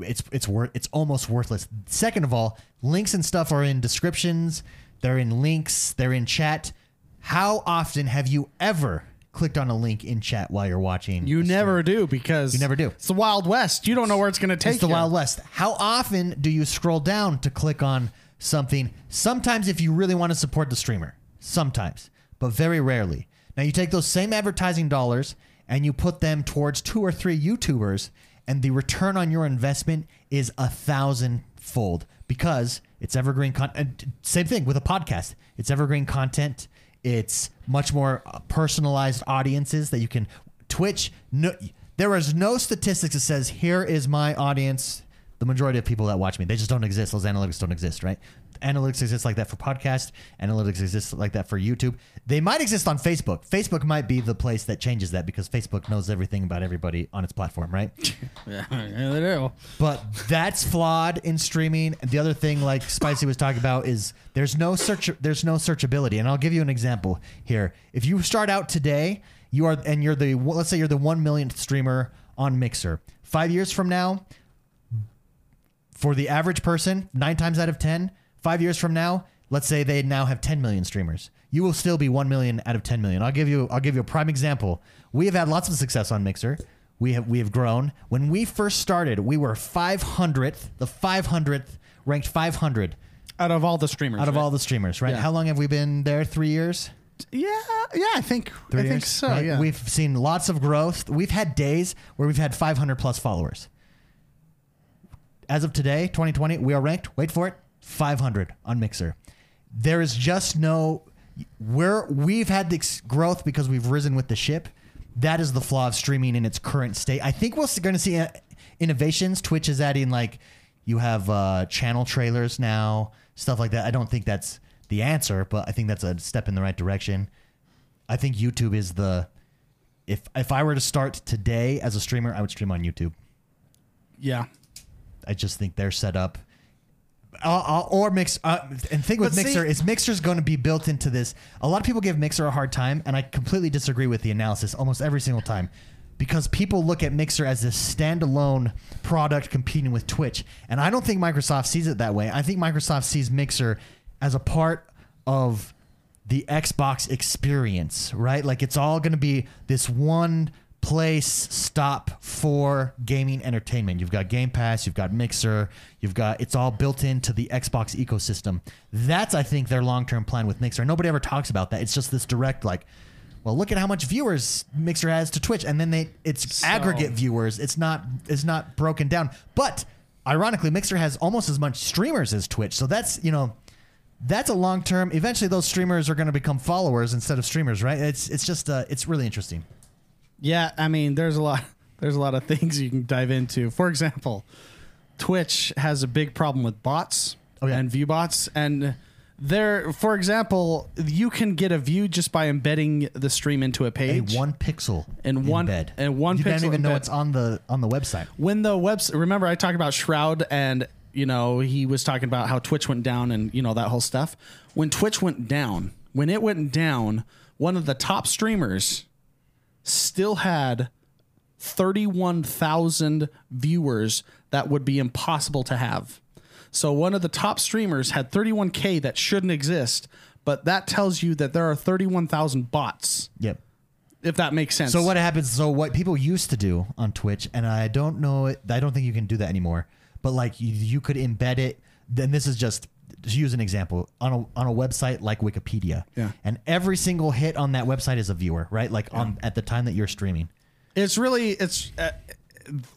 it's it's worth it's almost worthless. Second of all, links and stuff are in descriptions, they're in links, they're in chat. How often have you ever clicked on a link in chat while you're watching? You never do because You never do. It's the Wild West. You don't know where it's going to take It's the you. Wild West. How often do you scroll down to click on something? Sometimes, if you really want to support the streamer, sometimes, but very rarely. Now, you take those same advertising dollars and you put them towards two or three YouTubers, and the return on your investment is a thousand fold because it's evergreen content. Same thing with a podcast, it's evergreen content. It's much more uh, personalized audiences that you can. Twitch, no, there is no statistics that says here is my audience the majority of people that watch me they just don't exist those analytics don't exist right analytics exist like that for podcast analytics exist like that for youtube they might exist on facebook facebook might be the place that changes that because facebook knows everything about everybody on its platform right Yeah, yeah, they do. but that's flawed in streaming. The other thing, like Spicy was talking about, is there's no search, there's no searchability. And I'll give you an example here. If you start out today, you are, and you're the, let's say you're the one millionth streamer on Mixer. Five years from now, for the average person, nine times out of ten, five years from now, let's say they now have 10 million streamers. You will still be 1 million out of 10 million. I'll give you I'll give you a prime example. We have had lots of success on Mixer. We have we have grown. When we first started, we were 500th, the 500th ranked 500 Out of all the streamers. out of right? all the streamers, right? Yeah. How long have we been there? 3 years? Yeah, yeah, I think Three I think years, so. right? Yeah. We've seen lots of growth. We've had days where we've had 500 plus followers. As of today, 2020, we are ranked, wait for it, 500 on Mixer. There is just no we're we've had this growth because we've risen with the ship. That is the flaw of streaming in its current state. I think we're going to see uh, innovations. Twitch is adding like you have uh, channel trailers now, stuff like that. I don't think that's the answer, but I think that's a step in the right direction. I think YouTube is the if if I were to start today as a streamer, I would stream on YouTube. yeah. I just think they're set up. Uh, uh, or mix uh, and think with But see- Mixer is Mixer's going to be built into this. A lot of people give Mixer a hard time, and I completely disagree with the analysis almost every single time, because people look at Mixer as this standalone product competing with Twitch, and I don't think Microsoft sees it that way. I think Microsoft sees Mixer as a part of the Xbox experience, right? Like it's all going to be this one place stop for gaming entertainment. You've got Game Pass, you've got Mixer, you've got it's all built into the Xbox ecosystem. That's I think their long-term plan with Mixer. Nobody ever talks about that. It's just this direct like well, look at how much viewers Mixer has to Twitch and then they it's So- aggregate viewers. It's not it's not broken down. But ironically, Mixer has almost as much streamers as Twitch. So that's, you know, that's a long term. Eventually, those streamers are going to become followers instead of streamers, right? It's it's just uh, it's really interesting. Yeah, I mean, there's a lot. There's a lot of things you can dive into. For example, Twitch has a big problem with bots Oh, yeah. and view bots, and there, for example, you can get a view just by embedding the stream into a A page. one pixel And one- embed. and one you don't pixel even know it's on the on the website. when the website remember i talked about shroud and you know he was talking about how twitch went down and you know that whole stuff when twitch went down when it went down one of the top streamers still had 31000 viewers that would be impossible to have so one of the top streamers had 31k that shouldn't exist but that tells you that there are 31000 bots Yep. if that makes sense So what happens? So what people used to do on Twitch, and I don't know, it- I don't think you can do that anymore. But like you, you could embed it. Then this is just to use an example on a on a website like Wikipedia. Yeah. And every single hit on that website is a viewer, right? Like on at the time that you're streaming. it's really it's uh,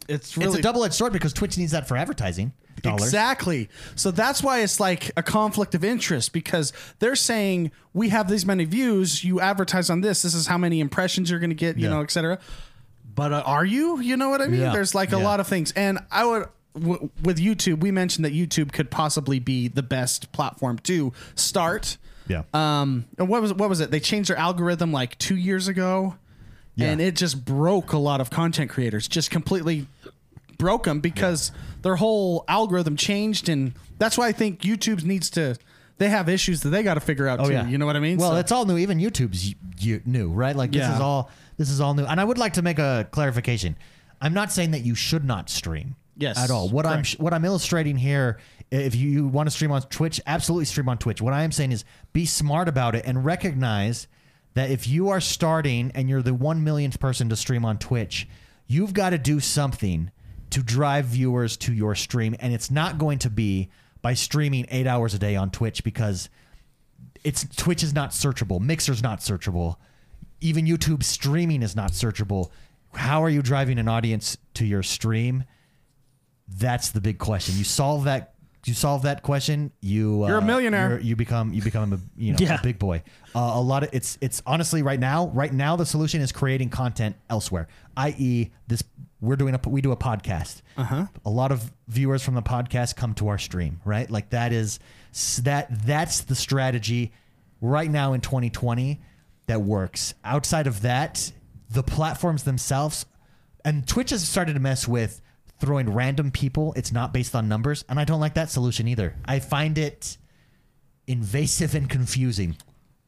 it's really it's a double edged sword because Twitch needs that for advertising dollars. Exactly. So that's why it's like a conflict of interest because they're saying we have these many views, you advertise on this, this is how many impressions you're going to get, you Yeah. know, etc. But uh, are you? You know what I mean? Yeah. There's like a Yeah. lot of things, and I would. W- with YouTube, we mentioned that YouTube could possibly be the best platform to start. Yeah. Um, and what was what was it? They changed their algorithm like two years ago, Yeah. and it just broke a lot of content creators. Just completely broke them because their whole algorithm changed, and that's why I think YouTube needs to. They have issues that they got to figure out too. Yeah. You know what I mean? Oh, Well, So- it's all new. Even YouTube's y- new, right? Like this Yeah. is all this is all new. And I would like to make a clarification. I'm not saying that you should not stream. Yes, At all. What I'm what I'm illustrating here, if you want to stream on Twitch, absolutely stream on Twitch. What I am saying is be smart about it and recognize that if you are starting and you're the one millionth person to stream on Twitch, you've got to do something to drive viewers to your stream, and it's not going to be by streaming eight hours a day on Twitch because it's Twitch is not searchable, Mixer's not searchable, even YouTube streaming is not searchable. How are you driving an audience to your stream? That's the big question. You solve that. You solve that question. You You're a uh, millionaire. you're- you become you become a you know Yeah. a big boy. Uh, a lot of it's it's honestly right now right now the solution is creating content elsewhere. I.e. this we're doing a we do a podcast. Uh-huh. A lot of viewers from the podcast come to our stream. Right, like that is that that's the strategy right now in 2020 that works. Outside of that, the platforms themselves and Twitch has started to mess with throwing random people. It's not based on numbers, and I don't like that solution either. I find it invasive and confusing.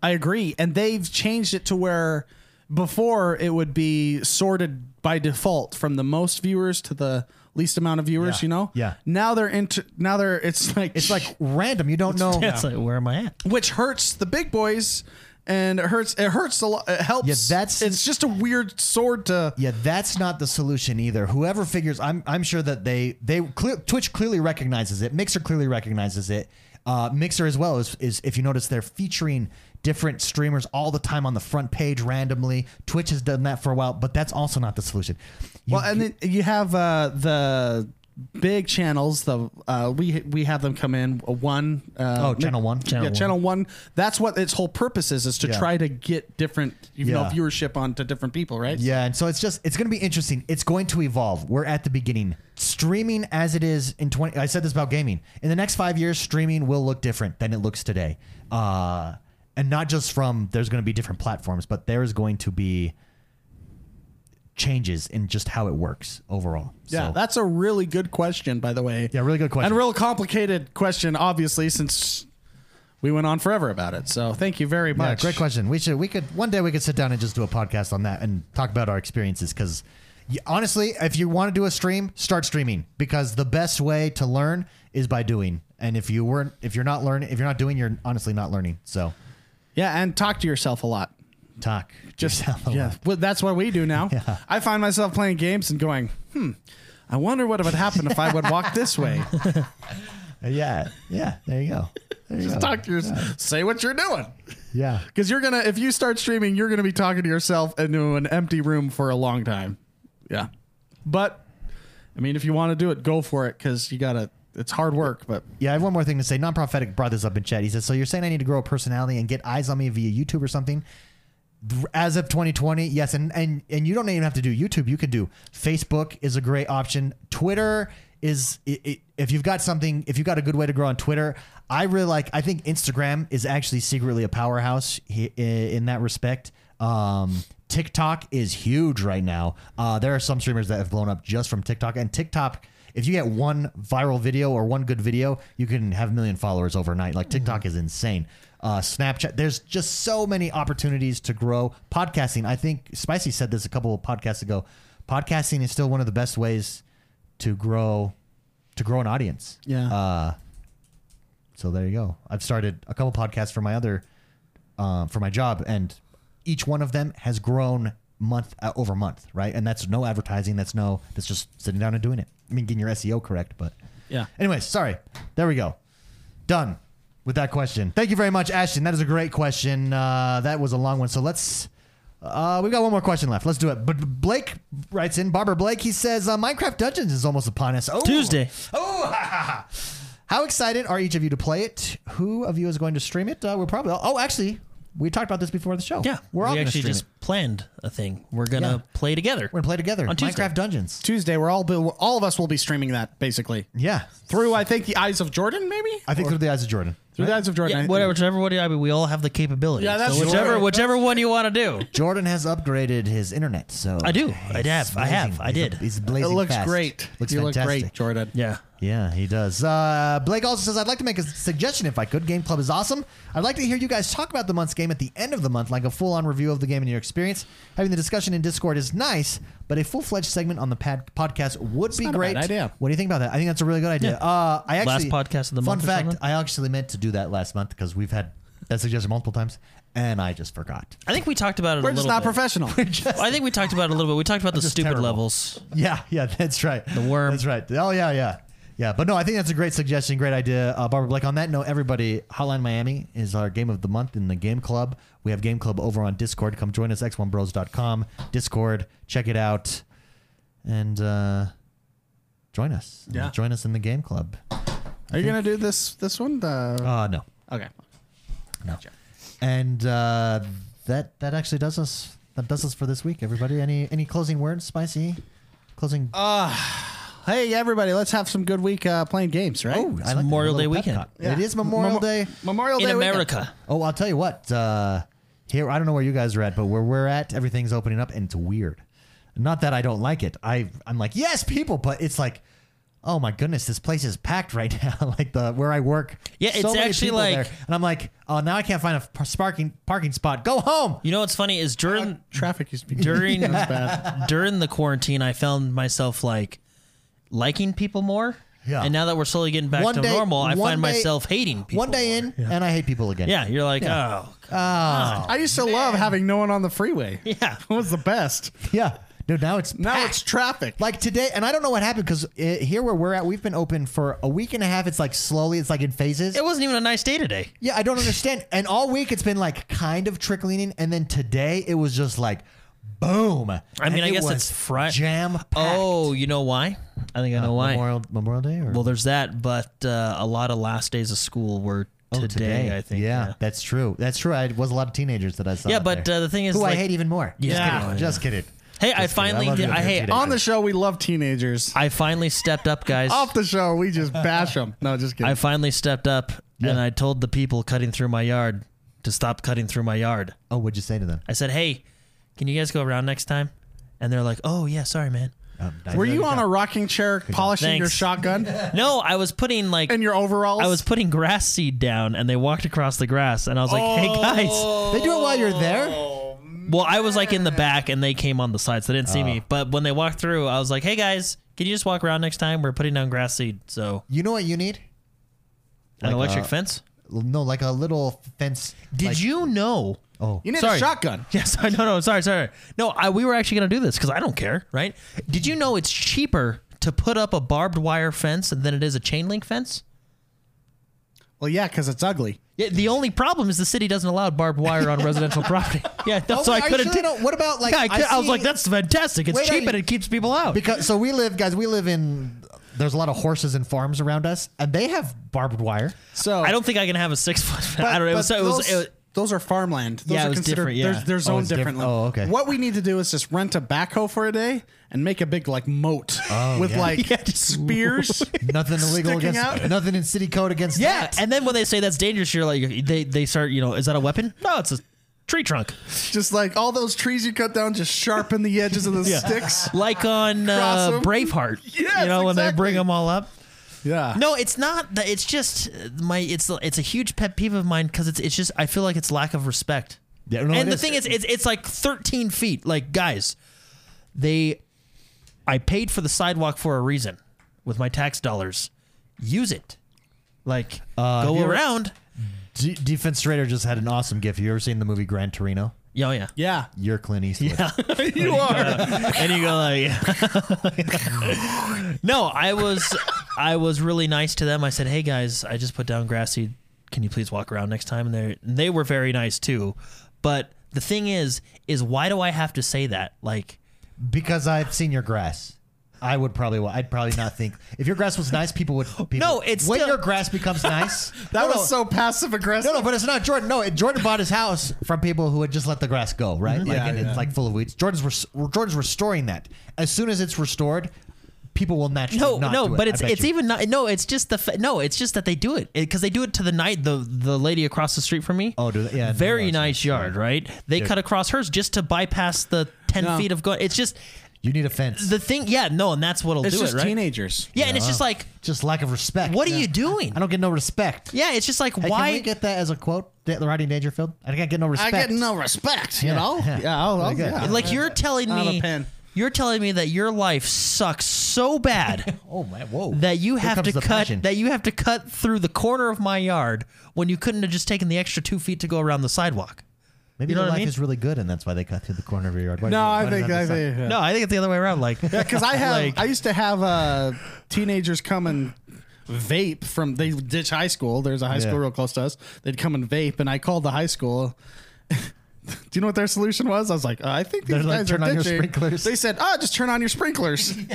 I agree. And they've changed it to where before it would be sorted by default from the most viewers to the least amount of viewers, Yeah. you know? Yeah. Now they're into now they're it's like It's like random. You don't know. It's like, where am I at? which hurts the big boys and it hurts it hurts a lot it helps Yeah, that's- it's just a weird sword to Yeah, that's not the solution either. Whoever figures, I'm I'm sure that they they clear, Twitch clearly recognizes it. Mixer clearly recognizes it. Uh, Mixer as well is is if you notice they're featuring different streamers all the time on the front page randomly. Twitch has done that for a while, but that's also not the solution. You- Well, and then you have uh, the big channels. The uh, we we have them come in uh, one. Uh, Oh, channel one? yeah, Channel one. channel one. That's what its whole purpose is: is to Yeah. try to get different, you know, Yeah. viewership onto different people, right? Yeah, and so it's just it's going to be interesting. It's going to evolve. We're at the beginning. Streaming as it is in 20 I said this about gaming. In the next 5 years streaming will look different than it looks today. Uh and not just from there's going to be different platforms, but there is going to be changes in just how it works overall. Yeah, So- that's a really good question, by the way. Yeah, really good question. And a real complicated question, obviously, since we went on forever about it. So thank you very Yeah, much. great question. We should we could one day we could sit down and just do a podcast on that and talk about our experiences because honestly, if you want to do a stream, start streaming because the best way to learn is by doing. And if you weren't, if you're not learning, if you're not doing, you're honestly not learning. So Yeah, and talk to yourself a lot. Talk Just yeah, well, that's what we do now. Yeah. I find myself playing games and going, hmm. I wonder what would happen if I would walk this way. yeah, yeah. There you go. There you Just go. talk to yourself. Say what you're doing. Yeah, Because you're gonna, if you start streaming, you're gonna be talking to yourself into an empty room for a long time. Yeah, but I mean, if you want to do it, go for it. Because you gotta. It's hard work, but yeah. I have one more thing to say. Non-prophetic brought this up in chat. He says, "So you're saying I need to grow a personality and get eyes on me via YouTube or something?" As of 2020 yes and and and you don't even have to do youtube you could do facebook is a great option twitter is i i if you've got something if you've got a good way to grow on twitter i really like i think instagram is actually secretly a powerhouse in that respect um tiktok is huge right now uh there are some streamers that have blown up just from tiktok and tiktok if you get one viral video or one good video, you can have a million followers overnight. Like TikTok is insane. Uh, Snapchat, there's just so many opportunities to grow. Podcasting, I think Spicy said this a couple of podcasts ago. Podcasting is still one of the best ways to grow to grow an audience. Yeah. Uh, so there you go. I've started a couple podcasts for my other um, for my job, and each one of them has grown month uh, over month, right? And that's no advertising. That's no. That's just sitting down and doing it. I mean, getting your SEO correct, but Yeah. Anyways, sorry. There we go. Done with that question. Thank you very much, Ashton. That is a great question. Uh, that was a long one. So let's. Uh, we've got one more question left. Let's do it. But Blake writes in, Barbara Blake. He says, uh, Minecraft Dungeons is almost upon us. Oh, Tuesday. Oh, how excited are each of you to play it? Who of you is going to stream it? Uh, we're probably. Oh, actually, we talked about this before the show. Yeah, we're all we actually just it. planned a thing. We're gonna Yeah. play together. We're gonna play together. On Tuesday. Minecraft Dungeons. Tuesday, we're all be, all of us will be streaming that basically Yeah, through I think the eyes of Jordan, maybe. I think Or- through the eyes of Jordan. Through the eyes of Jordan. Yeah, I- whatever, whichever one. I mean, we all have the capability. Yeah, that's so whichever, true. whichever one you want to do. Jordan has upgraded his internet, so I do. I it's have. I have. blazing. I He's a- did. He's It blazing. looks fast. great. Looks you look fantastic. great, Jordan. Yeah. Yeah, he does. Uh, Blake also says, I'd like to make a suggestion if I could. Game Club is awesome. I'd like to hear you guys talk about the month's game at the end of the month, like a full on review of the game and your experience. Having the discussion in Discord is nice, but a full fledged segment on the pad- podcast would be not a great. bad idea. What do you think about that? I think that's a really good idea. Yeah. Uh, I actually, Last podcast of the fun month or fact, something? I actually meant to do that last month because we've had that suggestion multiple times, and I just forgot. I think we talked about it. We're a just little not bit. professional. I think we talked about it a little bit. We talked about the just stupid terrible. levels. Yeah, yeah, that's right. The worm. That's right. Oh yeah, yeah, yeah. But no, I think that's a great suggestion, great idea, uh, Barbara Blake. On that note, everybody, Hotline Miami is our game of the month in the Game Club. We have Game Club over on Discord. Come join us, x1bros.com Discord. Check it out, and uh, join us. Yeah. join us in the Game Club. Are you gonna do this this one? The, Uh, no, okay. no. And uh, that that actually does us. That does us for this week. Everybody, any any closing words, Spicy? Closing. Hey everybody, let's have some good week uh, playing games, right? Oh, I like that. Memorial A little Day pep weekend. talk. It is Memorial Memo- Day. Memorial In Day weekend. America. Oh, I'll tell you what. Uh, here, I don't know where you guys are at, but where we're at, everything's opening up, and it's weird. Not that I don't like it. I I'm like yes, people, but it's like, oh my goodness, this place is packed right now. like the where I work. Yeah, so it's many actually like- there. and I'm like, oh, now I can't find a parking parking spot. Go home. You know what's funny is during Traffic used to be during That's bad. during the quarantine, I found myself like liking people more. Yeah. And now that we're slowly getting back One to day- normal, I find day- myself hating people. One day more. in, and I hate people again. Yeah, you're like, Yeah. oh, Oh, I used to love having no one on the freeway. yeah. It was the best. yeah. Dude, now it's Now packed. it's traffic. Like today, and I don't know what happened because here where we're at, we've been open for a week and a half. It's like slowly, it's like in phases. It wasn't even a nice day today. Yeah, I don't understand. And all week it's been like kind of trickling in, and then today it was just like boom. I mean, I guess it's Fri- jam. Oh, you know why? I think I know why. Memorial Memorial Day. Or? Well, there's that, but uh, a lot of last days of school were Oh, today, I think. Yeah, that's true. That's true. I was a lot of teenagers that I saw. Yeah, but there. uh, the thing is, who I hate even more. Just Yeah. kidding. Just kidding. Hey, I Just kidding. finally love did. I hey. On the show, we love teenagers. I finally stepped up, guys. Off the show, we just bash them. No, just kidding. I finally stepped up and I told the people cutting through my yard to stop cutting through my yard. Oh, what'd you say to them? I said, "Hey, can you guys go around next time?" And they're like, "Oh yeah, sorry, man." Um, Were you on a rocking chair polishing your shotgun No, I was putting like in your overalls? I was putting grass seed down, and they walked across the grass, and I was like, "Hey guys." They do it while you're there. Well, I was like in the back, and they came on the side, so they didn't see me. But when they walked through, I was like, "Hey guys, can you just walk around next time? We're putting down grass seed." So You know what you need? an Like, electric uh, fence. No, like a little fence. Did like- you know? Oh, You need Sorry. a shotgun. Yes, I no, no, sorry, sorry. No, I, we were actually gonna do this because I don't care, right? Did you know it's cheaper to put up a barbed wire fence than it is a chain link fence? Well, yeah, because it's ugly. Yeah, the only problem is the city doesn't allow barbed wire on residential property. Yeah, no, Oh, so I couldn't. sure don't- what about like yeah, I, could- I was like, that's fantastic. It's Wait, cheap I- and it keeps people out. because so we live, guys. We live in. There's a lot of horses and farms around us, and they have barbed wire. So I don't think I can have a six foot. But- I don't know. It was, but it was, it was those are farmland. Those Yeah, it are was considered different, yeah. they're, they're Oh, zoned it's different. differently. Oh, okay. What we need to do is just rent a backhoe for a day and make a big like moat Oh, with yeah. like Yeah, just- spears. Nothing illegal Sticking against out? nothing in city code against Yeah, that. and then when they say that's dangerous, you're like they they start you know is that a weapon? No, it's a tree trunk. just like all those trees you cut down, just sharpen the edges of the sticks. Like on Cross uh, 'em. Braveheart. Yes, you know when they exactly. bring them all up. Yeah. No, it's not. that It's just my. It's it's a huge pet peeve of mine because it's it's just I feel like it's lack of respect. Yeah, no, and the is. thing is, it's it's like 13 feet. Like guys, they, I paid for the sidewalk for a reason with my tax dollars. Use it. Like Uh, go you ever- around. D- Defense Trader just had an awesome gift. You ever seen the movie Gran Torino? Yeah, oh, yeah. Yeah. You're Clint Eastwood. you are. and you go like no i was i was really nice to them i said hey guys i just put down grass seed can you please walk around next time and they they were very nice too but the thing is is why do i have to say that like Because I've seen your grass. I would probably. wa- I'd probably not think if your grass was nice, people would. People, No, it's when still- your grass becomes nice. That no, was no, so passive aggressive. No, no, but it's not Jordan. No, Jordan bought his house from people who had just let the grass go, right? Mm-hmm. Like, Yeah, and yeah. it's like full of weeds. Jordan's res- Jordan's restoring that. As soon as it's restored, people will naturally no not no do it, but I it's bet it's you. even not no it's just the fa- no it's just that they do it because they do it to the night the the lady across the street from me Oh, do they? Yeah, I didn't very realize nice yard right they cut across hers just to bypass the 10 No. feet of go it's just You need a fence. the thing yeah no and that's what'll it's do just it right teenagers. yeah and it's just like just lack of respect. what are you doing I don't get no respect. Yeah, it's just like Hey, why? Can we get that as a quote? The Rodney Dangerfield. I can't get no respect. I respect. get no respect, you Yeah, know? yeah. Yeah, I'll, I'll, Very good. yeah. like you're telling Out of me, pen. you're telling me that your life sucks so bad Oh man, whoa! that you Here have comes to the cut passion. that you have to cut through the corner of my yard when you couldn't have just taken the extra two feet to go around the sidewalk. Maybe you know their what I life mean? is really good, and that's why they cut through the corner of your yard. Why No, does- why I does think, that I think, yeah. No, I think it's the other way around. Like, because I have, Like- I used to have uh, teenagers come and vape from. They ditch high school. There's a high school Yeah. real close to us. They'd come and vape, and I called the high school. Do you know what their solution was? I was like, uh, I think these They're like, guys "Turn are on your ditching." sprinklers. They said, "Oh, just turn on your sprinklers," and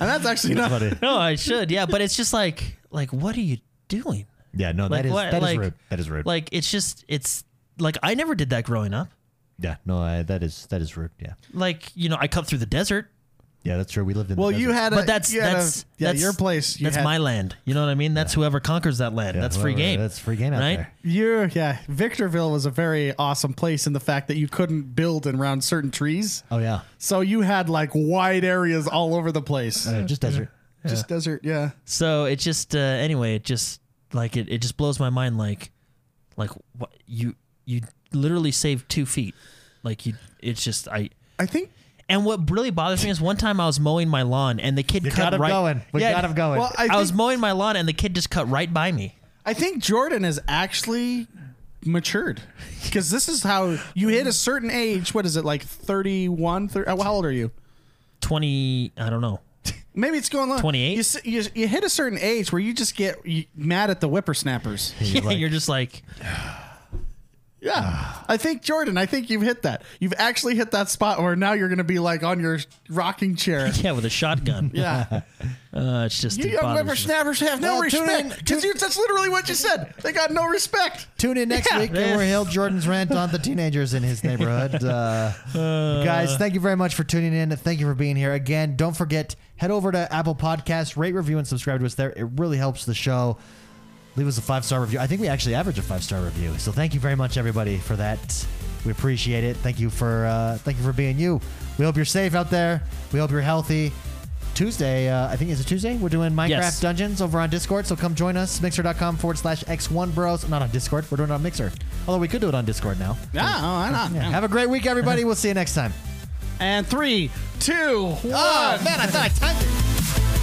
that's actually not. Funny. no, I should. Yeah, but it's just like, like, what are you doing? Yeah, no, Like that is what? that is like, rude. That is rude. Like, it's just, it's like I never did that growing up. yeah, no, I, that is that is rude. Yeah, Like, you know, I cut through the desert. yeah, that's true. We lived in. Well, the you desert. had a, But that's you had a- that's yeah, that's your place. You that's had, my land. You know what I mean? That's whoever conquers that land. Yeah, that's free whoever- game. That's free game out right? there. You, yeah, Victorville was a very awesome place in the fact that you couldn't build around certain trees. Oh yeah, So you had like wide areas all over the place. Uh, just desert. Just desert, yeah. So it just uh, anyway, it just like it, it just blows my mind. Like, like what you you literally saved two feet. Like you, it's just I. I think And what really bothers me is one time I was mowing my lawn and the kid You cut got him right. going. We Yeah, got him going. well, I, I, think, was mowing my lawn and the kid just cut right by me. I think Jordan is actually matured because this is how you hit a certain age. What is it like 31? 30, uh, how old are you? Twenty, I don't know. Maybe it's going on 28? You, you, you hit a certain age where you just get mad at the whippersnappers. Yeah, like- you're just like, Yeah, I think Jordan. I think you've hit that. You've actually hit that spot where now you're going to be like on your rocking chair. yeah, with a shotgun. Yeah, Uh, it's just you it young bothers whippersnappers have no Well, tune in- respect. 'Cause that's literally what you said. They got no respect. Tune in next Yeah, week man. and we'll hail Jordan's rant on the teenagers in his neighborhood. Uh, guys, thank you very much for tuning in. Thank you for being here. Again, don't forget, head over to Apple Podcasts, rate, review, and subscribe to us there. It really helps the show. Leave us a five star review. I think we actually average a five star review. So thank you very much, everybody, for that. We appreciate it. Thank you for uh, thank you for being you. We hope you're safe out there. We hope you're healthy. Tuesday, uh, I think is a Tuesday? We're doing Minecraft Yes. Dungeons over on Discord, so come join us. Mixer.com forward slash X1 Bros. Not on Discord. We're doing it on Mixer. Although we could do it on Discord now. Yeah, oh, why not? Yeah. Have a great week, everybody. We'll see you next time. And three, two, one. Oh, man, I thought I timed it.